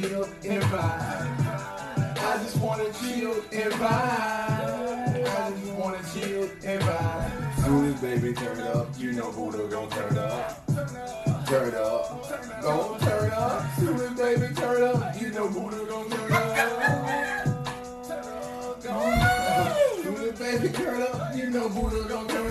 chill and vibe. I just wanna chill and vibe. I just wanna chill and vibe. Soon as baby turn up, you know Buddha gon' turn up. Turn up, gon' turn up. Soon as baby turn up, you know Buddha gon' turn up. Soon as baby turn up, you know Buddha gon' turn up.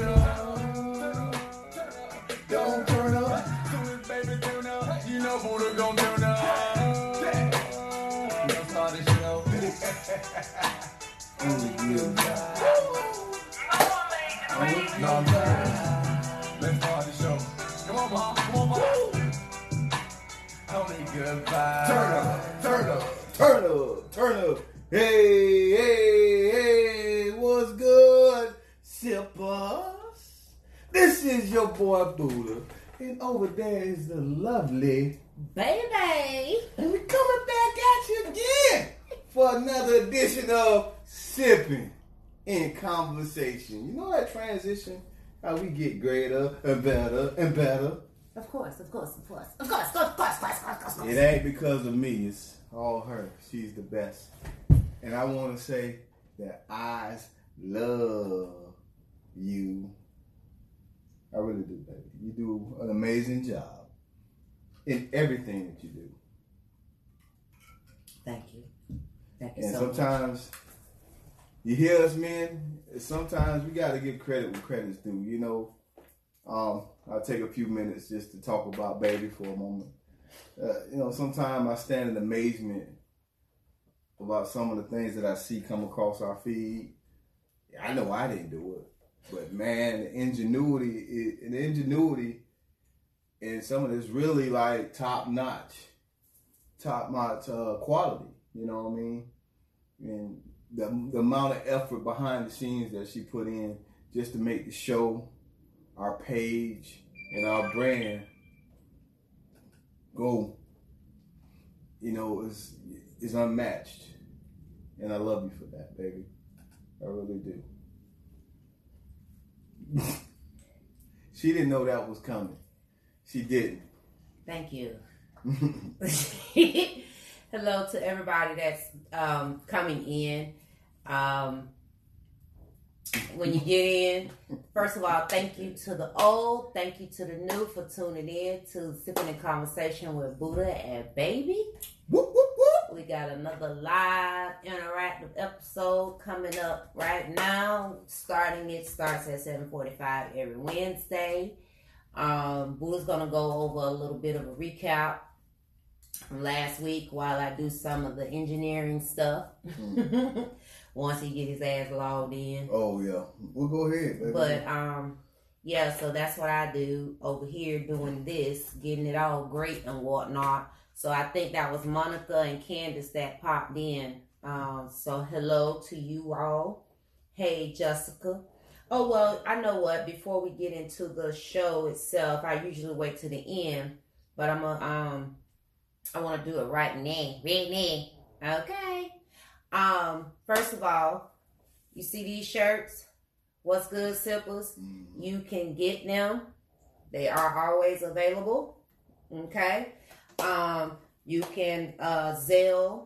Lovely Baby. and we coming back at you again for another edition of Sipping in Conversation. You know that transition? How we get greater and better and better. Of course, of course, of course. Of course, of course, of course, of course, of course. It ain't because of me, it's all her. She's the best. And I want to say that I love you. I really do, baby. You do an amazing job in everything that you do. Thank you. Thank you And so much. sometimes you hear us, men. Sometimes we got to give credit when credit's due. You know, um, I'll take a few minutes just to talk about baby for a moment. Uh, you know, sometimes I stand in amazement about some of the things that I see come across our feed. I know I didn't do it, but man, the ingenuity, it, the ingenuity, and some of this really like top notch, top notch uh, quality. You know what I mean? And the, the amount of effort behind the scenes that she put in just to make the show, our page, and our brand go, you know, is is unmatched. And I love you for that, baby. I really do. she didn't know that was coming. She didn't. Thank you. Hello to everybody that's um, coming in. Um, when you get in, first of all, thank you to the old, thank you to the new for tuning in to Sipping in Conversation with Buddha and Baby. Whoop, whoop, whoop. We got another live interactive episode coming up right now. Starting it starts at 7:45 every Wednesday. Um, Buddha's gonna go over a little bit of a recap last week while I do some of the engineering stuff. Once he get his ass logged in. Oh yeah. We'll go ahead, baby. But um, yeah, so that's what I do over here doing this, getting it all great and whatnot. So I think that was Monica and Candace that popped in. Um, so hello to you all. Hey Jessica. Oh well, I know what. Before we get into the show itself, I usually wait to the end, but I'm a um, I want to do it right now, right now. Okay. Um, first of all, you see these shirts? What's good, sippers? Mhm. You can get them. They are always available. Okay. Um, you can uh Zelle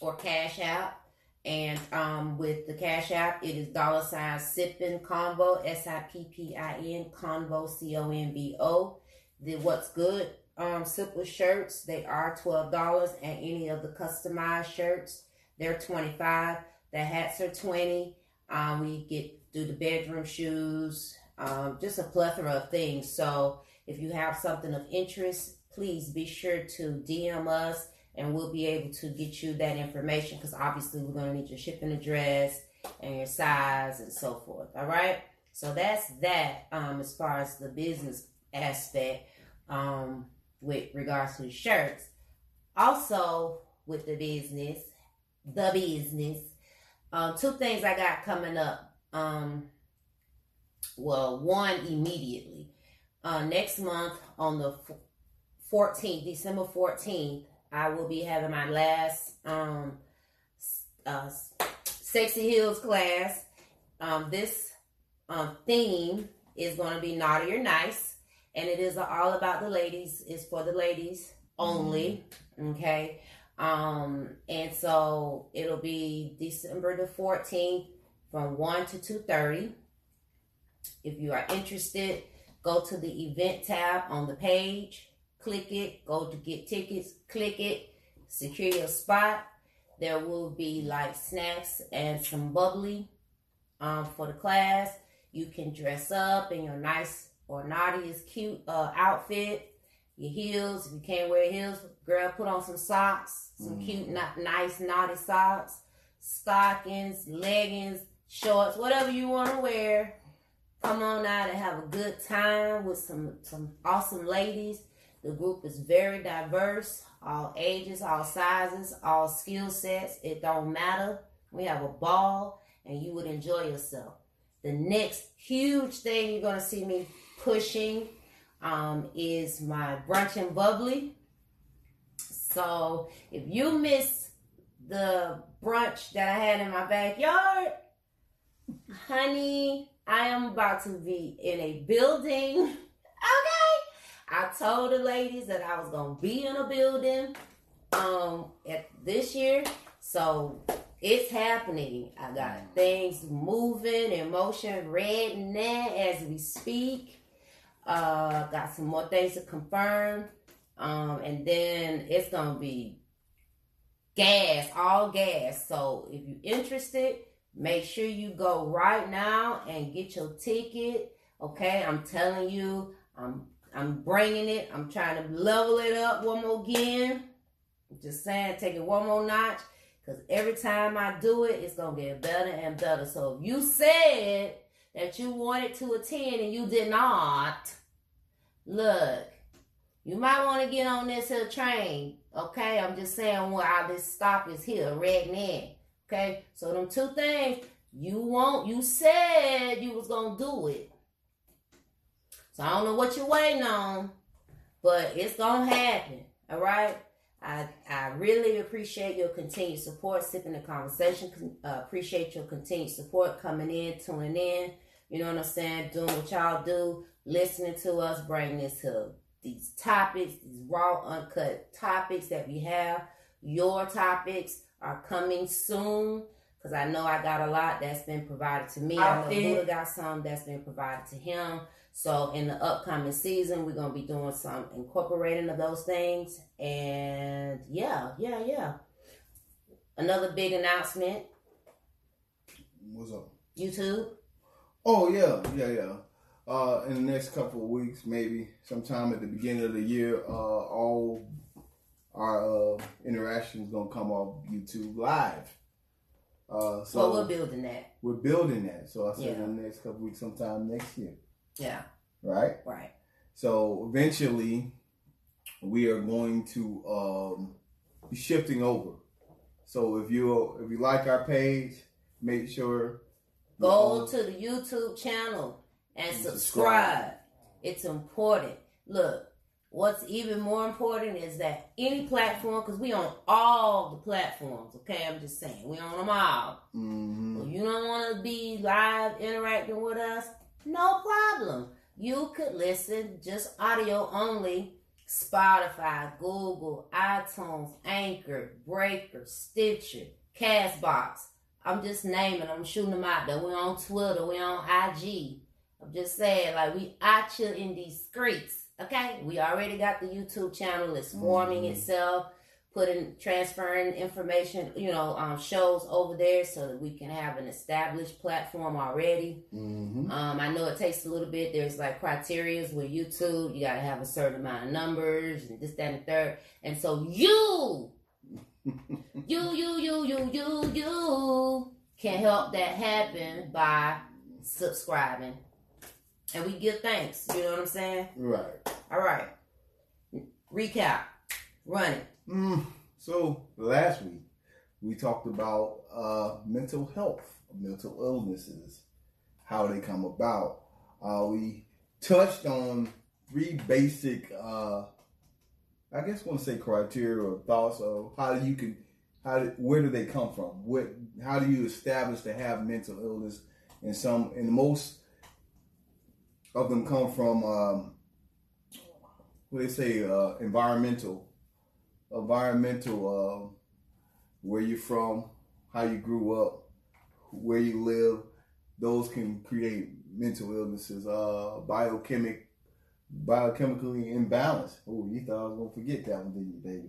or Cash App. And um with the Cash App, it is dollar sign sipping combo, S-I-P-P-I-N combo, C O N V O. The what's good um sipper shirts, they are twelve dollars and any of the customized shirts, they're twenty five. The hats are twenty. Um, we get do the bedroom shoes, um, just a plethora of things. So if you have something of interest, please be sure to DM us and we'll be able to get you that information because obviously we're going to need your shipping address and your size and so forth. All right. So that's that um, as far as the business aspect um, with regards to shirts. Also, with the business, the business, um, two things I got coming up. Um, well, one immediately. Uh, next month on the 14th, December 14th, I will be having my last um, uh, Sexy Heels class. um, this um, theme is going to be naughty or nice, and it is all about the ladies. It's for the ladies only. Okay. Um, and so it'll be December the 14th from 1 to 2.30. If you are interested, go to the event tab on the page, click it, go to get tickets, click it, secure your spot. There will be like snacks and some bubbly um, for the class. You can dress up in your nice or naughty is cute uh, outfit. Your heels, if you can't wear heels, girl, put on some socks, some Mhm. cute, not nice, naughty socks, stockings, leggings, shorts, whatever you want to wear. Come on out and have a good time with some some awesome ladies. The group is very diverse, all ages, all sizes, all skill sets. It don't matter. We have a ball, and you would enjoy yourself. The next huge thing you're gonna see me pushing um, is my brunch and bubbly. So if you miss the brunch that I had in my backyard, honey, I am about to be in a building. Okay. I told the ladies that I was gonna be in a building um at this year. So it's happening. I got things moving in motion, red that as we speak. Uh got some more things to confirm. Um and then it's gonna be gas, all gas. So if you're interested, make sure you go right now and get your ticket. Okay, I'm telling you, I'm I'm bringing it. I'm trying to level it up one more again. Just saying, take it one more notch. Because every time I do it, it's going to get better and better. So if you said that you wanted to attend and you did not, look, you might want to get on this here train. Okay, I'm just saying why this stop is here, red and. Okay, so them two things you won't. You said you was gonna do it. So I don't know what you're waiting on, but it's gonna happen. All right. I I really appreciate your continued support, sipping the conversation. Uh, appreciate your continued support, coming in, tuning in. You know what I'm saying? Doing what y'all do, listening to us, bringing this to these topics, these raw, uncut topics that we have. Your topics are coming soon because I know I got a lot that's been provided to me. I know Outfit. Buddha got some that's been provided to him. So in the upcoming season, we're gonna be doing some incorporating of those things, and yeah, yeah, yeah. Another big announcement: What's up? YouTube. Oh yeah, yeah, yeah. Uh, in the next couple of weeks, maybe sometime at the beginning of the year, uh, all our uh, interactions gonna come off YouTube Live. Uh, so So we're building that. we're building that. So I said Yeah. in the next couple of weeks, sometime next year, Yeah, right? right. So eventually, we are going to um, be shifting over. So if you if you like our page, make sure Go to the YouTube channel and subscribe. It's important. Look, what's even more important is that any platform, because we on all the platforms. Okay, I'm just saying we on them all. Mhm. If you don't want to be live interacting with us, no problem. You could listen just audio only. Spotify, Google, iTunes, Anchor, Breaker, Stitcher, Castbox. I'm just naming. I'm shooting them out there. We're on Twitter. We're on IG. I'm just saying, like we out here in these streets. Okay, we already got the YouTube channel. It's forming Mhm. itself putting transferring information, you know, um, shows over there so that we can have an established platform already. Mhm. Um, I know it takes a little bit. There's like criterias with YouTube. You gotta have a certain amount of numbers and this, that, and the third. And so you, you, you, you, you, you, you can help that happen by subscribing. And we give thanks. You know what I'm saying? Right. All right. Recap. Run it. Mm. So last week we talked about uh, mental health, mental illnesses, how they come about. Uh, we touched on three basic, uh, I guess, want to say criteria or thoughts of how you can, how do- where do they come from? What, how do you establish to have mental illness, In some and most of them come from um, what do they say uh, environmental, environmental. Uh, where you're from, how you grew up, where you live, those can create mental illnesses. Uh, biochemic, biochemically imbalance. Oh, you thought I was gonna forget that one, didn't you, baby?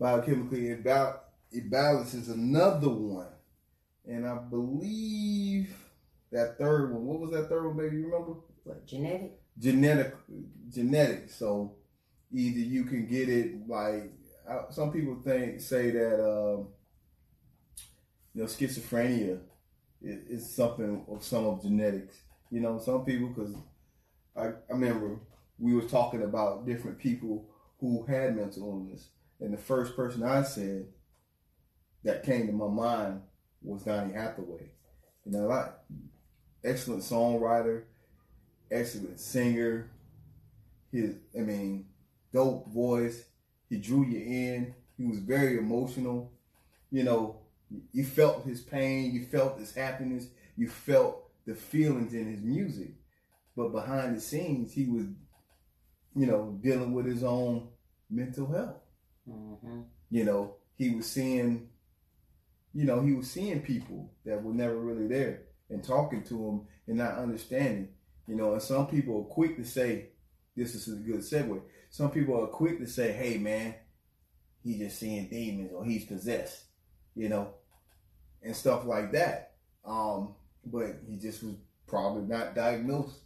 Biochemically imbal- imbalance is another one, and I believe that third one. What was that third one, baby? You remember? What genetic? Genetic, genetic. So either you can get it like some people think say that um, you know schizophrenia is, is, something of some of genetics. You know, some people because I, I remember we were talking about different people who had mental illness, and the first person I said that came to my mind was Donny Hathaway. You know, like excellent songwriter, excellent singer. His, I mean, dope voice. He drew you in. He was very emotional. You know, you felt his pain. You felt his happiness. You felt the feelings in his music. But behind the scenes, he was, you know, dealing with his own mental health. Mm-hmm. You know, he was seeing, you know, he was seeing people that were never really there and talking to him and not understanding. You know, and some people are quick to say, this is a good segue. Some people are quick to say, hey, man, he's just seeing demons or he's possessed, you know, and stuff like that. Um, but he just was probably not diagnosed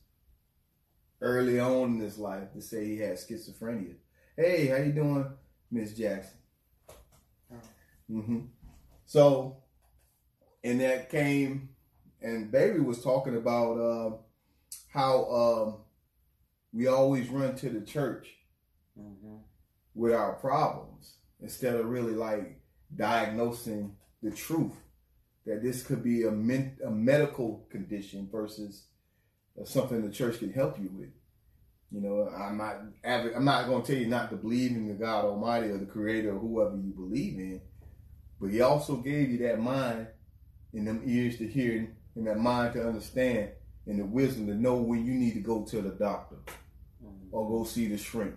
early on in his life to say he had schizophrenia. Hey, how you doing, Miss Jackson? Mm-hmm. So, and that came, and Baby was talking about uh, how um, we always run to the church mm-hmm. with our problems instead of really like diagnosing the truth that this could be a, men- a medical condition versus something the church can help you with. You know, I'm not I'm not going to tell you not to believe in the God Almighty or the Creator or whoever you believe in, but He also gave you that mind and them ears to hear and that mind to understand and the wisdom to know when you need to go to the doctor mm-hmm. or go see the shrink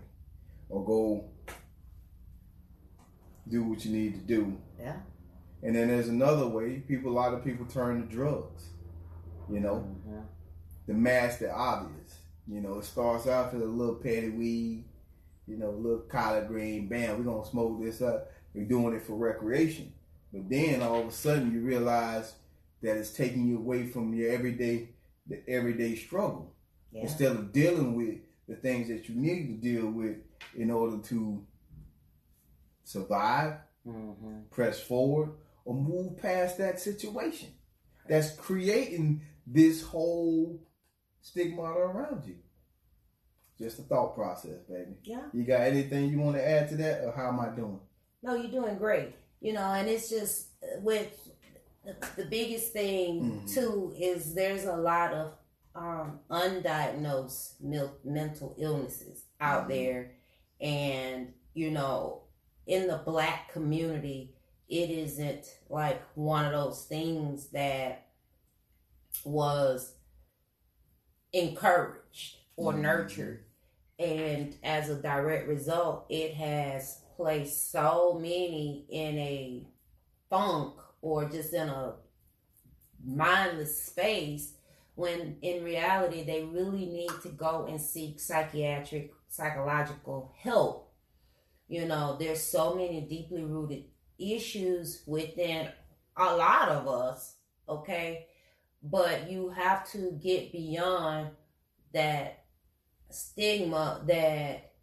or go do what you need to do. Yeah. And then there's another way. People, a lot of people turn to drugs. You know, mm-hmm. the mask, the obvious. You know, it starts out as a little petty weed. You know, a little collard green. Bam, we're gonna smoke this up. We're doing it for recreation. But then all of a sudden you realize that it's taking you away from your everyday, the everyday struggle. Yeah. Instead of dealing with the things that you need to deal with in order to survive, mm-hmm. press forward, or move past that situation that's creating this whole stigma around you. Just a thought process, baby. Yeah. You got anything you want to add to that, or how am I doing? No, you're doing great. You know, and it's just uh, with the biggest thing mm-hmm. too is there's a lot of um, undiagnosed mental illnesses out mm-hmm. there, and you know, in the black community, it isn't like one of those things that was encouraged or mm-hmm. nurtured. And as a direct result, it has placed so many in a funk or just in a mindless space when in reality they really need to go and seek psychiatric psychological help you know there's so many deeply rooted issues within a lot of us, okay? But you have to get beyond that stigma that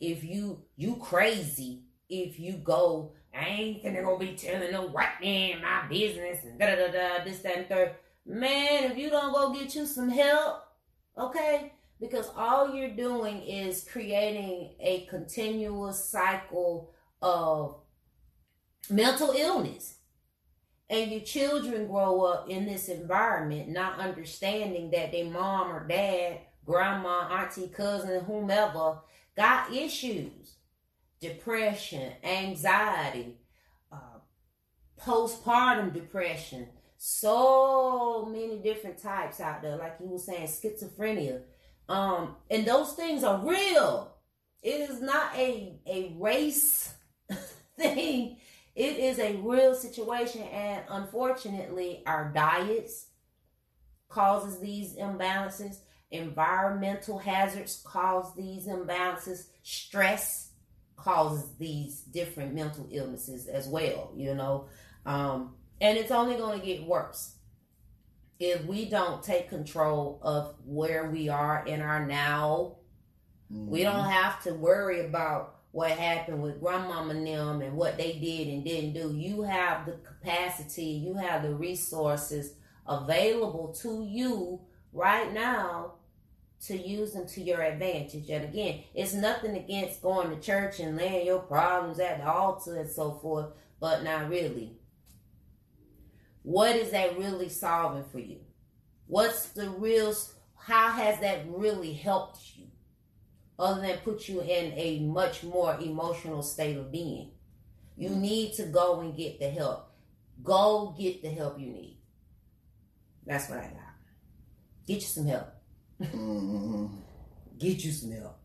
if you you crazy if you go I ain't gonna go be telling no white man my business and da da da da this that and third. Man, if you don't go get you some help, okay? Because all you're doing is creating a continuous cycle of mental illness. And your children grow up in this environment not understanding that their mom or dad, grandma, auntie, cousin, whomever got issues depression, anxiety, uh, postpartum depression, so many different types out there, like you were saying, schizophrenia. Um, and those things are real. It is not a a race thing. It is a real situation, and unfortunately, our diets causes these imbalances. Environmental hazards cause these imbalances. Stress causes these different mental illnesses as well. You know, um, and it's only going to get worse if we don't take control of where we are in our now. Mm-hmm. We don't have to worry about what happened with grandmama and them and what they did and didn't do. You have the capacity, you have the resources available to you right now to use them to your advantage. And again, it's nothing against going to church and laying your problems at the altar and so forth, but not really. What is that really solving for you? What's the real, how has that really helped you? Other than put you in a much more emotional state of being. You mm-hmm. need to go and get the help. Go get the help you need. That's what I got. Get you some help. Mm-hmm. Get you some help.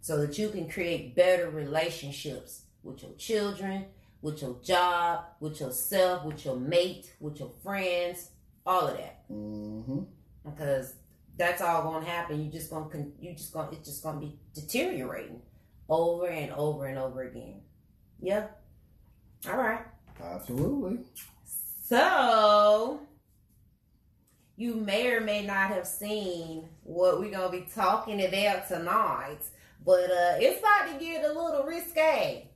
So that you can create better relationships with your children, with your job, with yourself, with your mate, with your friends, all of that. Mm-hmm. Because that's all going to happen. You just going to you just going it's just going to be deteriorating over and over and over again. Yeah. All right. Absolutely. So you may or may not have seen what we're gonna be talking about tonight, but uh, it's about to get a little risque.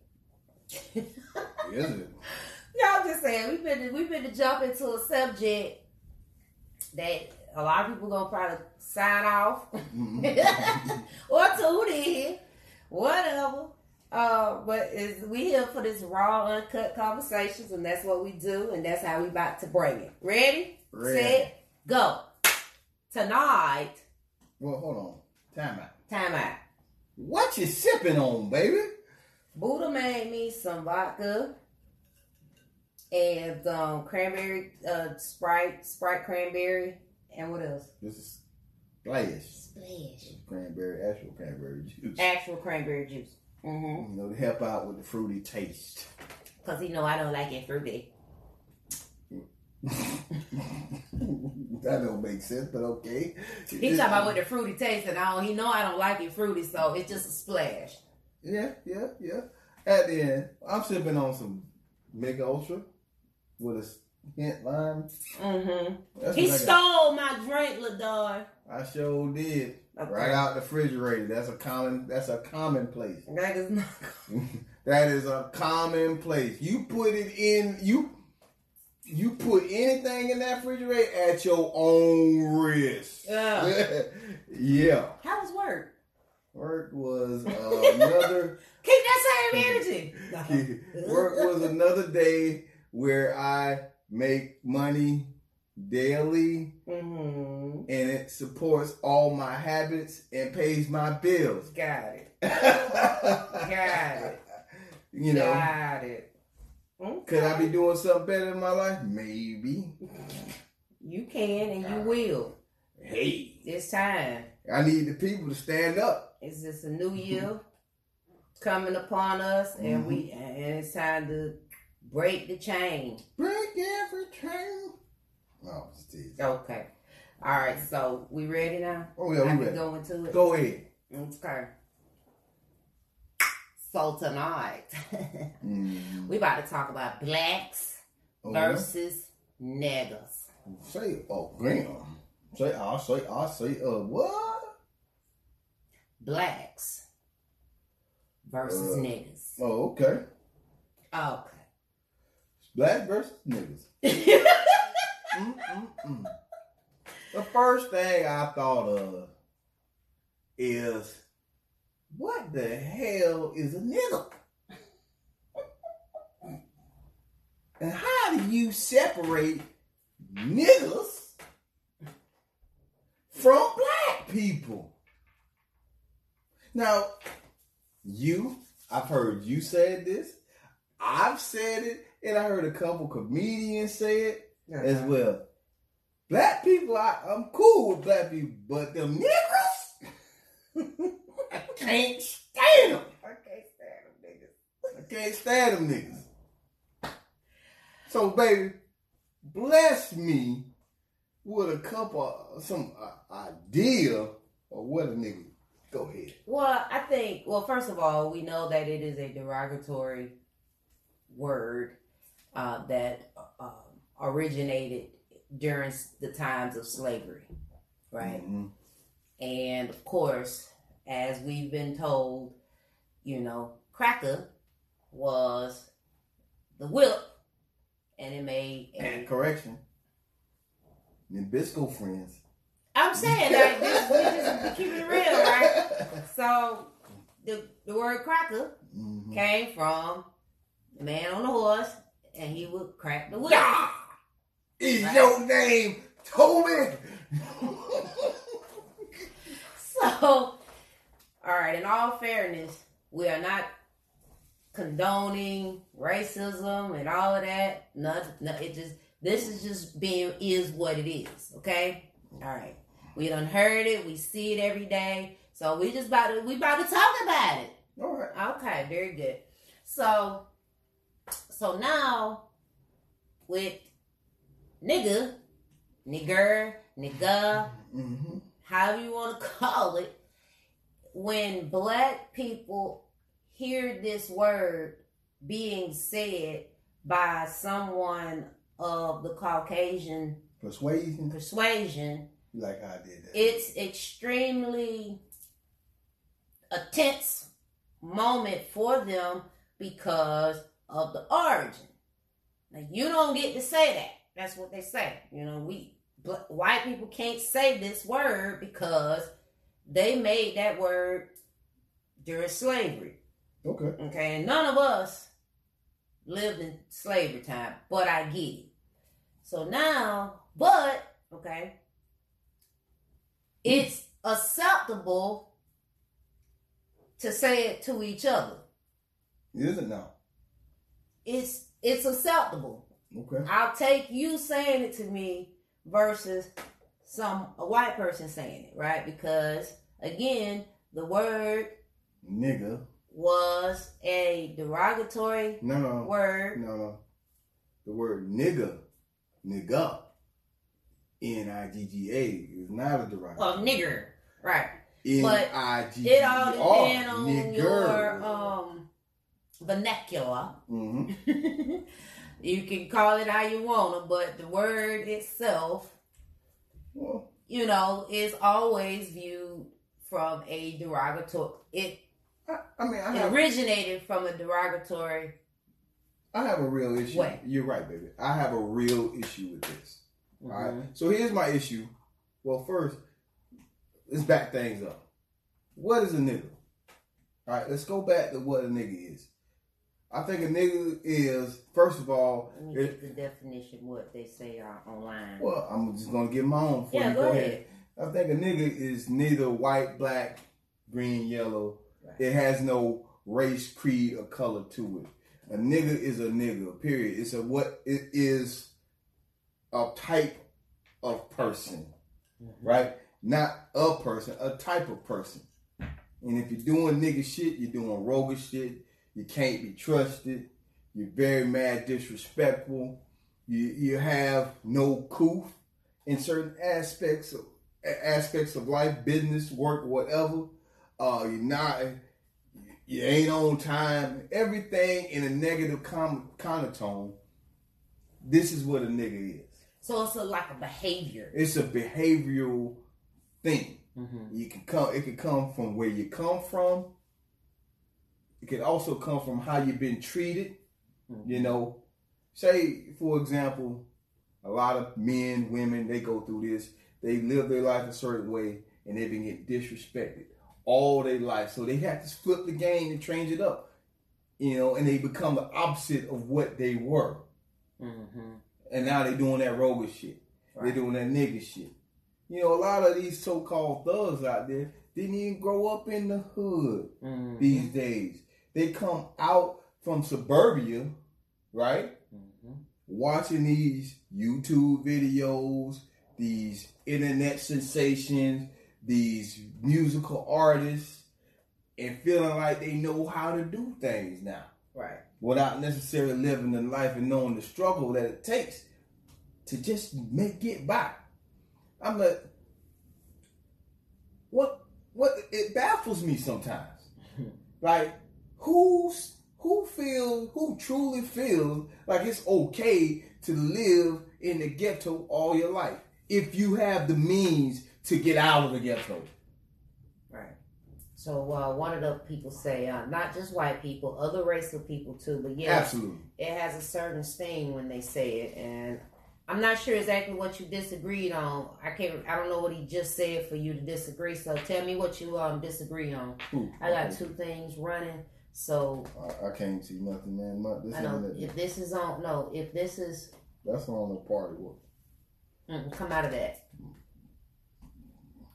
Is it? Y'all just saying we've been we've been to jump into a subject that a lot of people gonna probably sign off mm-hmm. or tune in, whatever. Uh, but is we here for this raw, uncut conversations, and that's what we do, and that's how we about to bring it. Ready? Ready. Set, go. Tonight. Well, hold on. Time out. Time out. What you sipping on, baby? Buddha made me some vodka and um, cranberry uh, Sprite, Sprite cranberry, and what else? This is splash. Splash. Cranberry, actual cranberry juice. Actual cranberry juice. Mm-hmm. You know to help out with the fruity taste. Cause you know I don't like it fruity. that don't make sense, but okay. He talking about with the fruity taste, and I don't. He know I don't like it fruity, so it's just a splash. Yeah, yeah, yeah. At the end, I'm sipping on some Mega Ultra with a hint lime. Mm-hmm. He stole my drink, Ladar. I sure did. Okay. Right out the refrigerator. That's a common. That's a commonplace. That is not. that is a commonplace. You put it in. You you put anything in that refrigerator at your own risk. Yeah. yeah. How was work? Work was uh, another. Keep that same energy. work was another day where I make money daily mm-hmm. and it supports all my habits and pays my bills. Got it. Got it. You know. Got it. Okay. Could I be doing something better in my life? Maybe. You can and you will. Hey. It's time. I need the people to stand up. Is this a new year coming upon us and mm-hmm. we and it's time to break the chain. Break every chain. Oh, Steve. Okay. All right, so we ready now? Oh yeah, we ready. Go into it. Go ahead. Okay. So tonight, mm. we about to talk about blacks oh, versus niggas. Say, oh, damn. Say, I'll say, I'll say, uh, what? Blacks versus uh, niggas. Oh, okay. Okay. Black versus niggas. the first thing I thought of is what the hell is a nigga? and how do you separate niggas from black people? Now, you, I've heard you said this. I've said it, and I heard a couple comedians say it. as uh-huh. well. Black people, I, I'm cool with black people, but them niggas, can't stand them. I can't stand them niggas. I can't stand them niggas. So, baby, bless me with a couple, some uh, idea of what a nigga. Go ahead. Well, I think. Well, first of all, we know that it is a derogatory word uh, that um, originated during the times of slavery, right? Mhm. And of course, as we've been told, you know, cracker was the whip, and it made And a. correction. Nabisco friends. I'm saying that this, we just keeping it real, right? So the the word cracker Mhm. came from the man on the horse, and he would crack the whip. Yeah. Is Right. your name Toby? So, all right. In all fairness, we are not condoning racism and all of that. No, no, it just this is just being is what it is. Okay. All right. We done heard it. We see it every day. So we just about to we about to talk about it. All right. Okay, very good. So, so now with nigga, nigger, nigga, Mm-hmm. however you want to call it, when black people hear this word being said by someone of the Caucasian Persuasion. persuasion, like I did that? it's extremely a tense moment for them because of the origin. Now you don't get to say that. That's what they say. You know, we bl- white people can't say this word because they made that word during slavery. okay. Okay, and none of us lived in slavery time, but I get it. So now, but okay, it's acceptable to say it to each other. Is it now? It's it's acceptable. Okay. I'll take you saying it to me versus some a white person saying it, right? Because again, the word Nigga. was a derogatory No, no. word. No, no. The word nigga, nigga, N I G G A is not a derogatory. Of nigger, right? N but I G G It all depends on Nigger. your um vernacular. Mhm. you can call it how you want to, but the word itself, Well, you know, is always viewed from a derogatory. It, I, I mean, I it have, originated from a derogatory. I have a real issue. Way. You're right, baby. I have a real issue with this. All Mm-hmm. right. So here's my issue. Well, first, let's back things up. What is a nigga? All right, let's go back to what a nigga is. I think a nigga is, first of all, Let me it, get the definition what they say online. well, I'm just gonna give my own. before yeah, you go ahead. I think a nigga is neither white, black, green, yellow. Right. It has no race, creed, or color to it. A nigga is a nigga. Period. It's a what it is a type of person, Mm-hmm. right? Not a person, a type of person. And if you're doing nigga shit, you're doing roguish shit. You can't be trusted. You're very mad, disrespectful. You you have no coof in certain aspects of aspects of life, business, work, whatever. Uh, you're not. You ain't on time. Everything in a negative con- connotation. This is what a nigga is. So it's a, like a behavior. It's a behavioral thing. Mm-hmm. You can come. It can come from where you come from. It can also come from how you've been treated. You know, say for example, a lot of men, women, they go through this. They live their life a certain way, and they've been getting disrespected all their life. So they have to flip the game and change it up. You know, and they become the opposite of what they were. Mm-hmm. And now they're doing that roguish shit. They're doing that nigga shit. You know, a lot of these so-called thugs out there didn't even grow up in the hood Mm-hmm. these days. They come out from suburbia, right? Mm-hmm. watching these YouTube videos, these internet sensations, these musical artists, and feeling like they know how to do things now. Right. Without necessarily living the life and knowing the struggle that it takes to just make it by. I'm like, what? What? It baffles me sometimes. like, who's who feel who truly feels like it's okay to live in the ghetto all your life if you have the means to get out of the ghetto. Right. So uh, one of the people say, uh, not just white people, other race of people too, but yeah, Absolutely. it has a certain sting when they say it, and I'm not sure exactly what you disagreed on. I can't. I don't know what he just said for you to disagree. So tell me what you um disagree on. Ooh, I got okay. two things running. So I, I can't see nothing, man. My, this I know if this is on. No, if this is that's on the party mm, come out of that.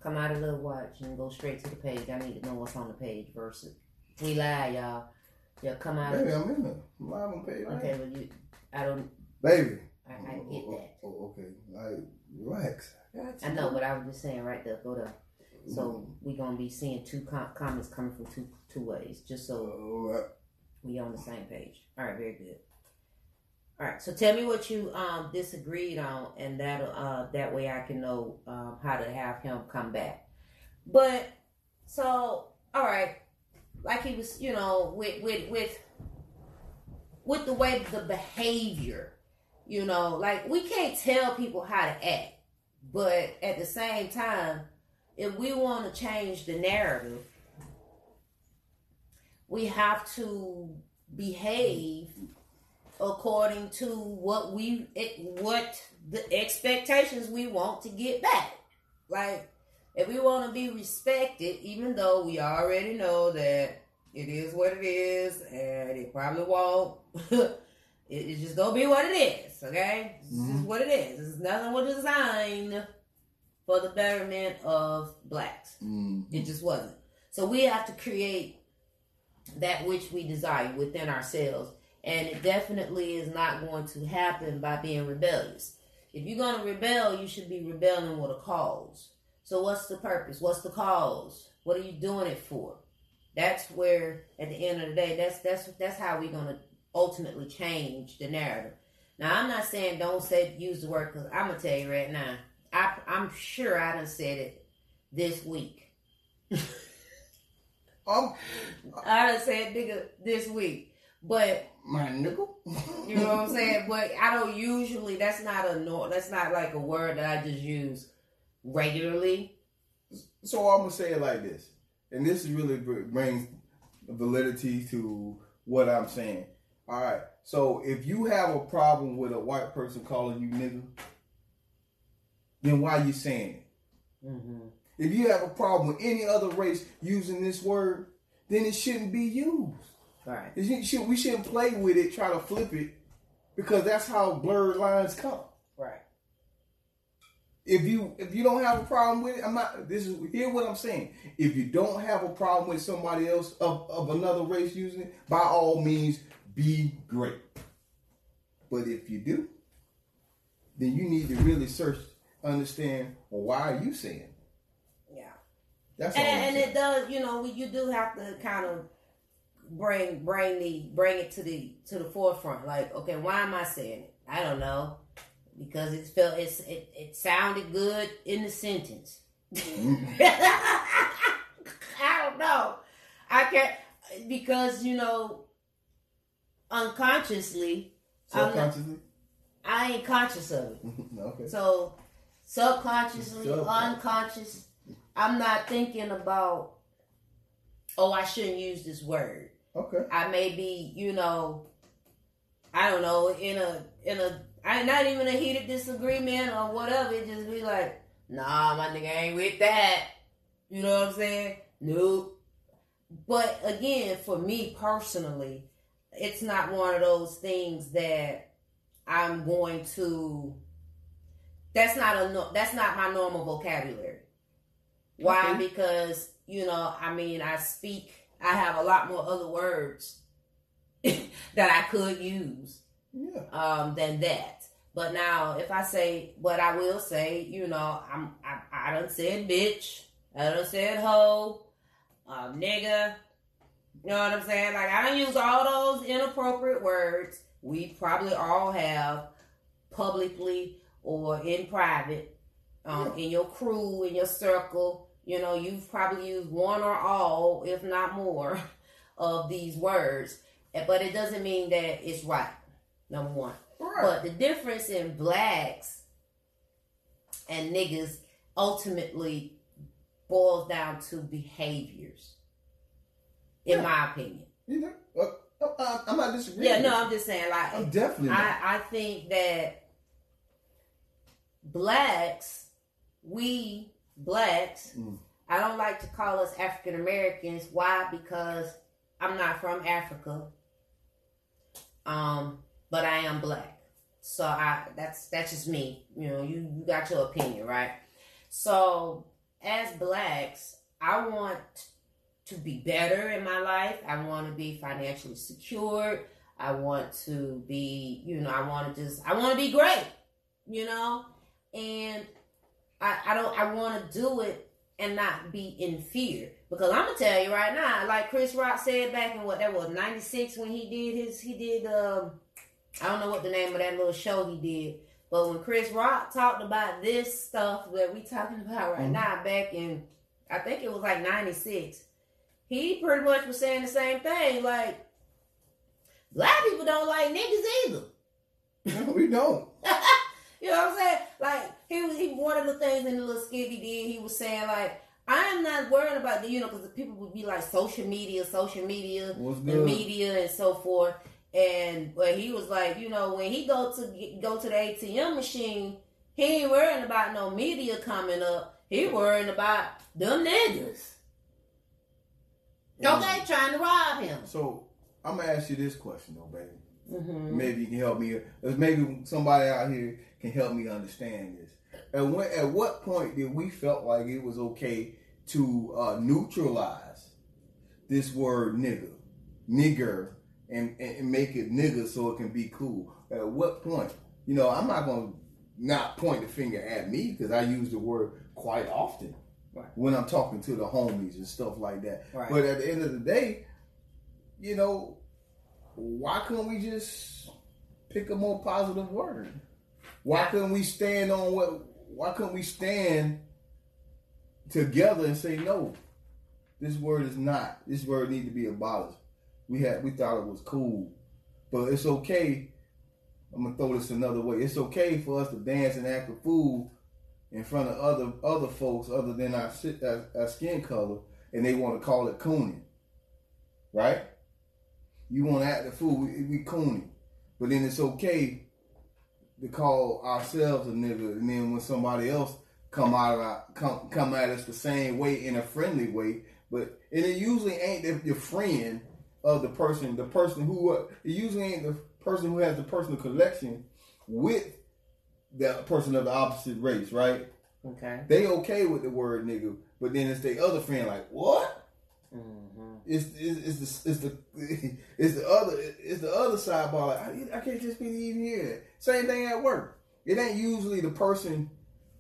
Come out of the watch and go straight to the page. I need to know what's on the page versus we lie, y'all. Yeah, come out. Baby, Of, I'm in there. I'm live on page okay, but you, I don't. Baby. I, I get Oh, that. oh, oh, okay. Like, relax. I know, but I was just saying right there. Go there. So we're gonna be seeing two com- comments coming from two two ways, just so we on the same page. All right, very good. All right, so tell me what you um disagreed on, and that uh that way I can know um how to have him come back. But so all right, like he was, you know, with with with with the way the behavior, you know, like we can't tell people how to act, but at the same time, if we want to change the narrative, we have to behave according to what we what the expectations we want to get back. Like if we want to be respected, even though we already know that it is what it is, and it probably won't. it, it's just gonna be what it is. Okay, this is Mhm. what it is. This is nothing was designed for the betterment of blacks. Mm. It just wasn't. So we have to create that which we desire within ourselves. And it definitely is not going to happen by being rebellious. If you're going to rebel, you should be rebelling with a cause. So what's the purpose? What's the cause? What are you doing it for? That's where, at the end of the day, that's that's that's how we're gonna ultimately change the narrative. Now, I'm not saying don't say use the word because I'm gonna tell you right now. I I'm sure I done said it this week. Um, I done said nigga this week, but my nickel. you know what I'm saying. But I don't usually. That's not a no. That's not like a word that I just use regularly. So I'm gonna say it like this, and this really brings validity to what I'm saying. All right. So if you have a problem with a white person calling you nigga, then why you saying it? Mm-hmm. If you have a problem with any other race using this word, then it shouldn't be used. Right. Should- we shouldn't play with it, try to flip it, because that's how blurred lines come. Right. If you if you don't have a problem with it, I'm not. This is hear what I'm saying. If you don't have a problem with somebody else of, of another race using it, by all means, be great. But if you do, then you need to really search, understand. Well, why are you saying? That's. And, and it does. You know, you do have to kind of bring bring the bring it to the to the forefront. Like, okay, why am I saying it? I don't know. Because it felt it's it, it sounded good in the sentence. Mm-hmm. I don't know. I can't because you know unconsciously I'm not- subconsciously. I ain't conscious of it. okay. So subconsciously, Subconscious. unconscious, I'm not thinking about oh I shouldn't use this word. Okay. I may be, you know, I don't know, in a in a I not even a heated disagreement or whatever, it just be like, nah, my nigga ain't with that. You know what I'm saying? Nope. But again, for me personally, it's not one of those things that I'm going to that's not a that's not my normal vocabulary. Why? Okay. Because, you know, I mean, I speak I have a lot more other words that I could use. Yeah. um, than that. But now, if I say, but I will say, you know, I'm I, I done said bitch, I done said hoe, um, nigga. You know what I'm saying? Like I don't use all those inappropriate words. We probably all have publicly or in private, um, in your crew, in your circle. You know, you've probably used one or all, if not more, of these words. But it doesn't mean that it's right. Number one. Right. But the difference in blacks and niggas ultimately boils down to behaviors, in Yeah. my opinion. you know, uh, uh, I'm not disagreeing. Yeah, no, I'm just saying, like, I'm definitely. I, I think that blacks, we blacks, Mm. I don't like to call us African Americans. Why? Because I'm not from Africa. Um, but I am black. So I that's that's just me. You know, you, you got your opinion, right? So as blacks, I want to be better in my life. I want to be financially secured. I want to be, you know, I want to just I want to be great, you know? And I I don't I want to do it and not be in fear. Because I'm gonna tell you right now, like Chris Rock said back in what that was '96 when he did his he did um I don't know what the name of that little show he did, but when Chris Rock talked about this stuff that we talking about right Mhm. now, back in I think it was like '96, he pretty much was saying the same thing. Like black people don't like niggas either. No, we don't. You know what I'm saying? Like he was he one of the things in the little skit he did. He was saying like I am not worried about the you know because the people would be like social media, social media, the media and so forth. And but he was like, you know, when he go to go to the ATM machine, he ain't worrying about no media coming up. He worrying about them niggas. Okay, trying to rob him. So I'm gonna ask you this question though, baby. Mm-hmm. Maybe you can help me. Or maybe somebody out here can help me understand this. At when, at what point did we felt like it was okay to uh, neutralize this word nigger, nigger, and, and and make it nigger so it can be cool? At what point? You know, I'm not gonna not point the finger at me because I use the word quite often Right. when I'm talking to the homies and stuff like that. Right. But at the end of the day, you know, why couldn't we just pick a more positive word? Why Yeah. couldn't we stand on what? Why couldn't we stand together and say no? This word is not. This word need to be abolished. We had we thought it was cool, but it's okay. I'm gonna throw this another way. It's okay for us to dance and act a fool in front of other other folks other than our our, our skin color, and they want to call it cooning, right? You want to act a fool, we, we cooning, but then it's okay to call ourselves a nigga, and then when somebody else come out of our, come come at us the same way in a friendly way, but and it usually ain't the, your friend of the person, the person who uh, it usually ain't the person who has the personal connection with the person of the opposite race, right? Okay. They okay with the word nigga, but then it's the other friend like what? Mm-hmm. It's it's, it's the it's the it's the other it's the other sidebar. Like I, I can't just be even here. Same thing at work. It ain't usually the person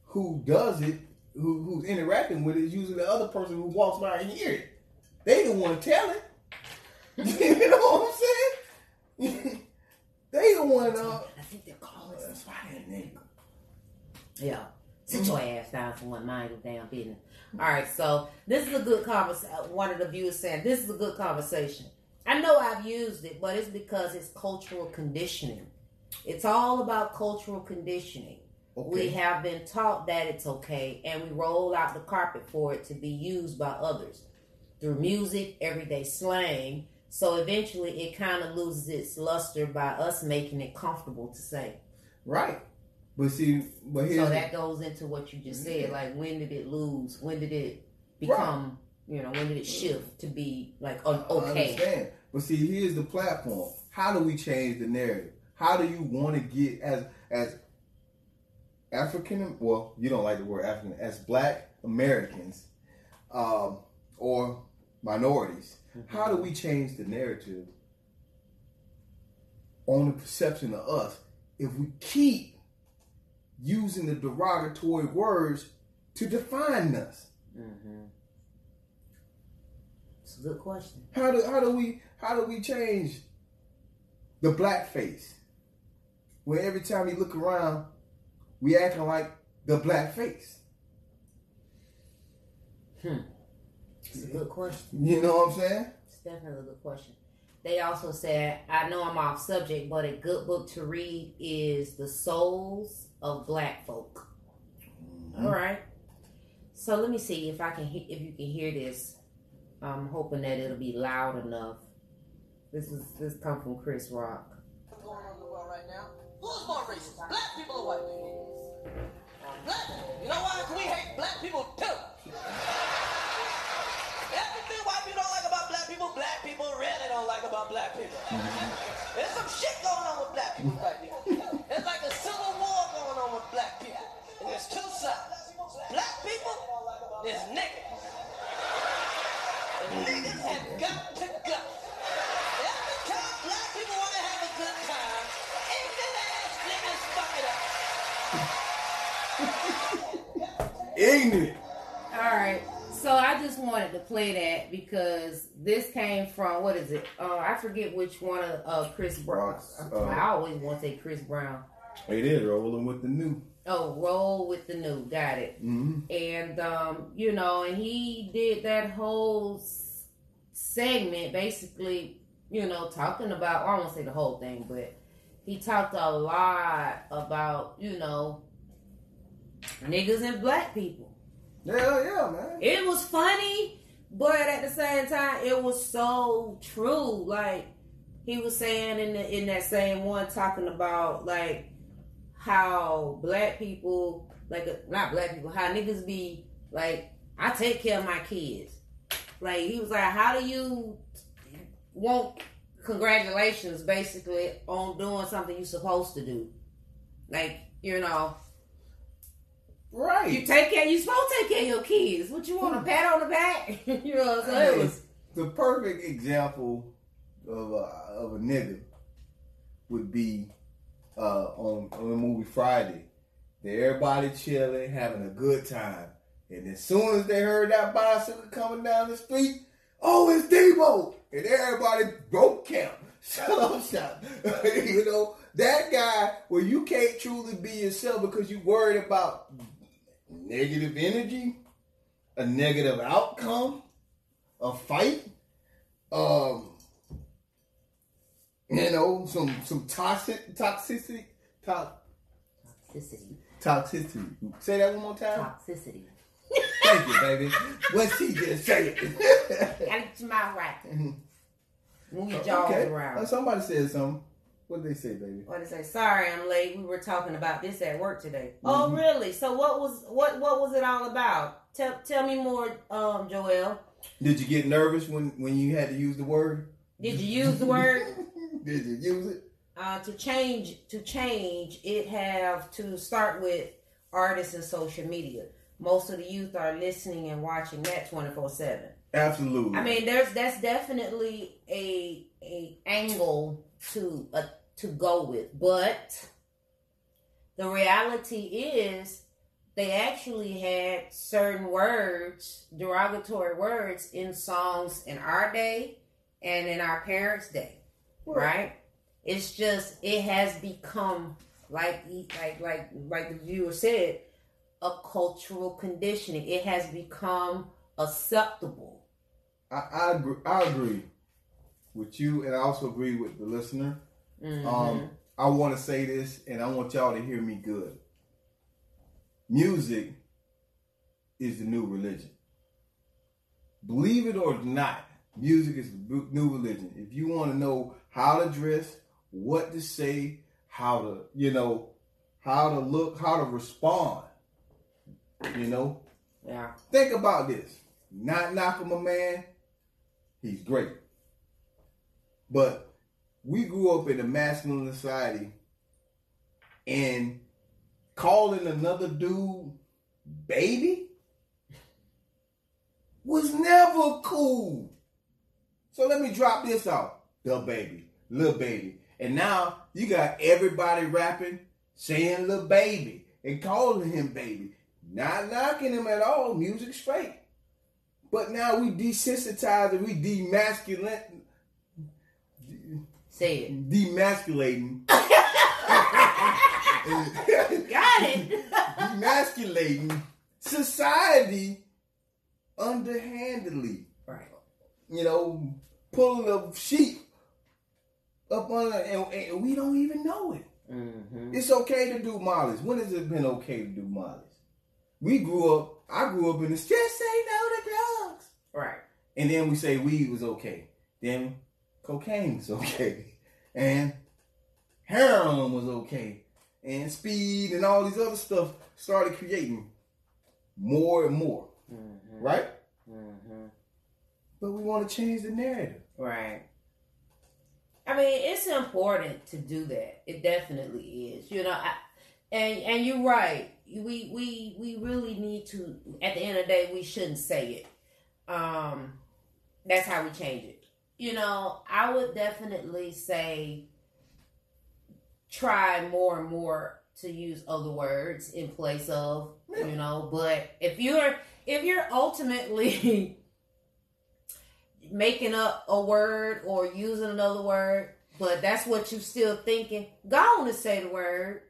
who does it who who's interacting with it. It's usually the other person who walks by and hear it. They the one tell it. you know what I'm saying? they the one. Uh, I think they're calling. that's why that nigga. Yeah. Sit your ass down for one mind your damn business. All right, so this is a good conversation. One of the viewers saying this is a good conversation. I know I've used it, but it's because it's cultural conditioning. It's all about cultural conditioning. We have been taught that it's okay, and we roll out the carpet for it to be used by others through music, everyday slang. So eventually, it kind of loses its luster by us making it comfortable to say. Right. But see, but here's So the- that goes into what you just said. Yeah. Like, when did it lose? When did it become? You know, when did it shift to be like un- I okay? understand. But see, here's the platform. How do we change the narrative? How do you want to get as as African? Well, you don't like the word African. As Black Americans, um, or minorities, how do we change the narrative on the perception of us if we keep using the derogatory words to define us? Mm-hmm. It's a good question. How do how do we how do we change the black face? Where every time we look around, we acting like the black face. Hmm. It's a good question. You know what I'm saying? It's definitely a good question. They also said, I know I'm off subject, but a good book to read is The Souls of Black Folk. Mm-hmm. All right. So let me see if I can he- if you can hear this. I'm hoping that it'll be loud enough. This is this come from Chris Rock. What's going on in the world right now? Who's more racist, black people or white people? Black people. You know why? 'Cause we hate black people too. Everything white people don't like about black people, black people really don't like about black people. There's some shit going on with black people right now. There's niggas. Niggas have got to go. Every time black people want to have a good time, ignorant ass niggas fuck it up. Ignorant. All right. So I just wanted to play that because this came from what is it? Uh, I forget which one of uh, Chris Brown. Uh, I always want to say Chris Brown. It is rolling with the new. Oh, roll with the new. Got it. Mm-hmm. and um, you know, and he did that whole segment basically, you know, talking about. Well, I won't say the whole thing, but he talked a lot about, you know, niggas and black people. Yeah, yeah, man. It was funny, but at the same time, it was so true. Like he was saying in the, in that same one, talking about like how black people, like not black people, how niggas be like, I take care of my kids. Like he was like, how do you want congratulations basically on doing something you're supposed to do? Like you know, right? you take care. You supposed to take care of your kids. What you want a pat on the back? you know what I'm saying? It was the perfect example of a, of a nigga would be uh, on, on the movie Friday. That everybody chilling, having a good time. And as soon as they heard that bicycle coming down the street, oh, it's Debo! And everybody broke camp. Shut up, shop. you know, that guy where you can't truly be yourself because you're worried about negative energy, a negative outcome, a fight, um, you know, some some toxic toxicity, to, toxicity. toxicity. Say that one more time. Toxicity. Thank you, baby. What she just say Gotta get your mouth right. Move your jaws okay. around. Uh, Somebody said something. What did they say, baby? What did they say? Sorry, I'm late. We were talking about this at work today. Mm-hmm. Oh, really? So what was what what was it all about? Tell tell me more, um, Joel. Did you get nervous when when you had to use the word? Did you use the word? Did you use it? uh, to change to change it have to start with artists and social media most of the youth are listening and watching that 24-7 Absolutely. i mean there's that's definitely a a angle to uh, to go with but the reality is they actually had certain words derogatory words in songs in our day and in our parents day right? It's just it has become like like like like the viewer said, a cultural conditioning. It has become acceptable. I, I agree. I agree with you, and I also agree with the listener. Mhm. Um, I want to say this, and I want y'all to hear me good. Music is the new religion. Believe it or not, music is the new religion. If you want to know how to dress, what to say, how to, you know, how to look, how to respond, you know, yeah, think about this. Not knocking my man, he's great. But we grew up in a masculine society and calling another dude baby was never cool. So let me drop this off. The baby, little baby. And now you got everybody rapping, saying little baby and calling him baby. Not knocking him at all. Music straight. But now we desensitize and we demasculate Say it. demasculating. Got it. demasculating society underhandedly. right. You know, pulling a sheep up on and, and we don't even know it. Mm-hmm. It's okay to do mollies. When has it been okay to do mollies? We grew up, I grew up in this just say no to drugs. Right. And then we say weed was okay. Then cocaine was okay. And heroin was okay. And speed and all these other stuff started creating more and more. Mm-hmm. Right? Mm-hmm. But we want to change the narrative. Right. I mean, it's important to do that. It definitely is. You know, I, and and you're right. We we we really need to. At the end of the day, we shouldn't say it. Um, that's how we change it. You know, I would definitely say try more and more to use other words in place of you know. But if you're if you're ultimately making up a word or using another word, but that's what you still thinking, go on and say the word.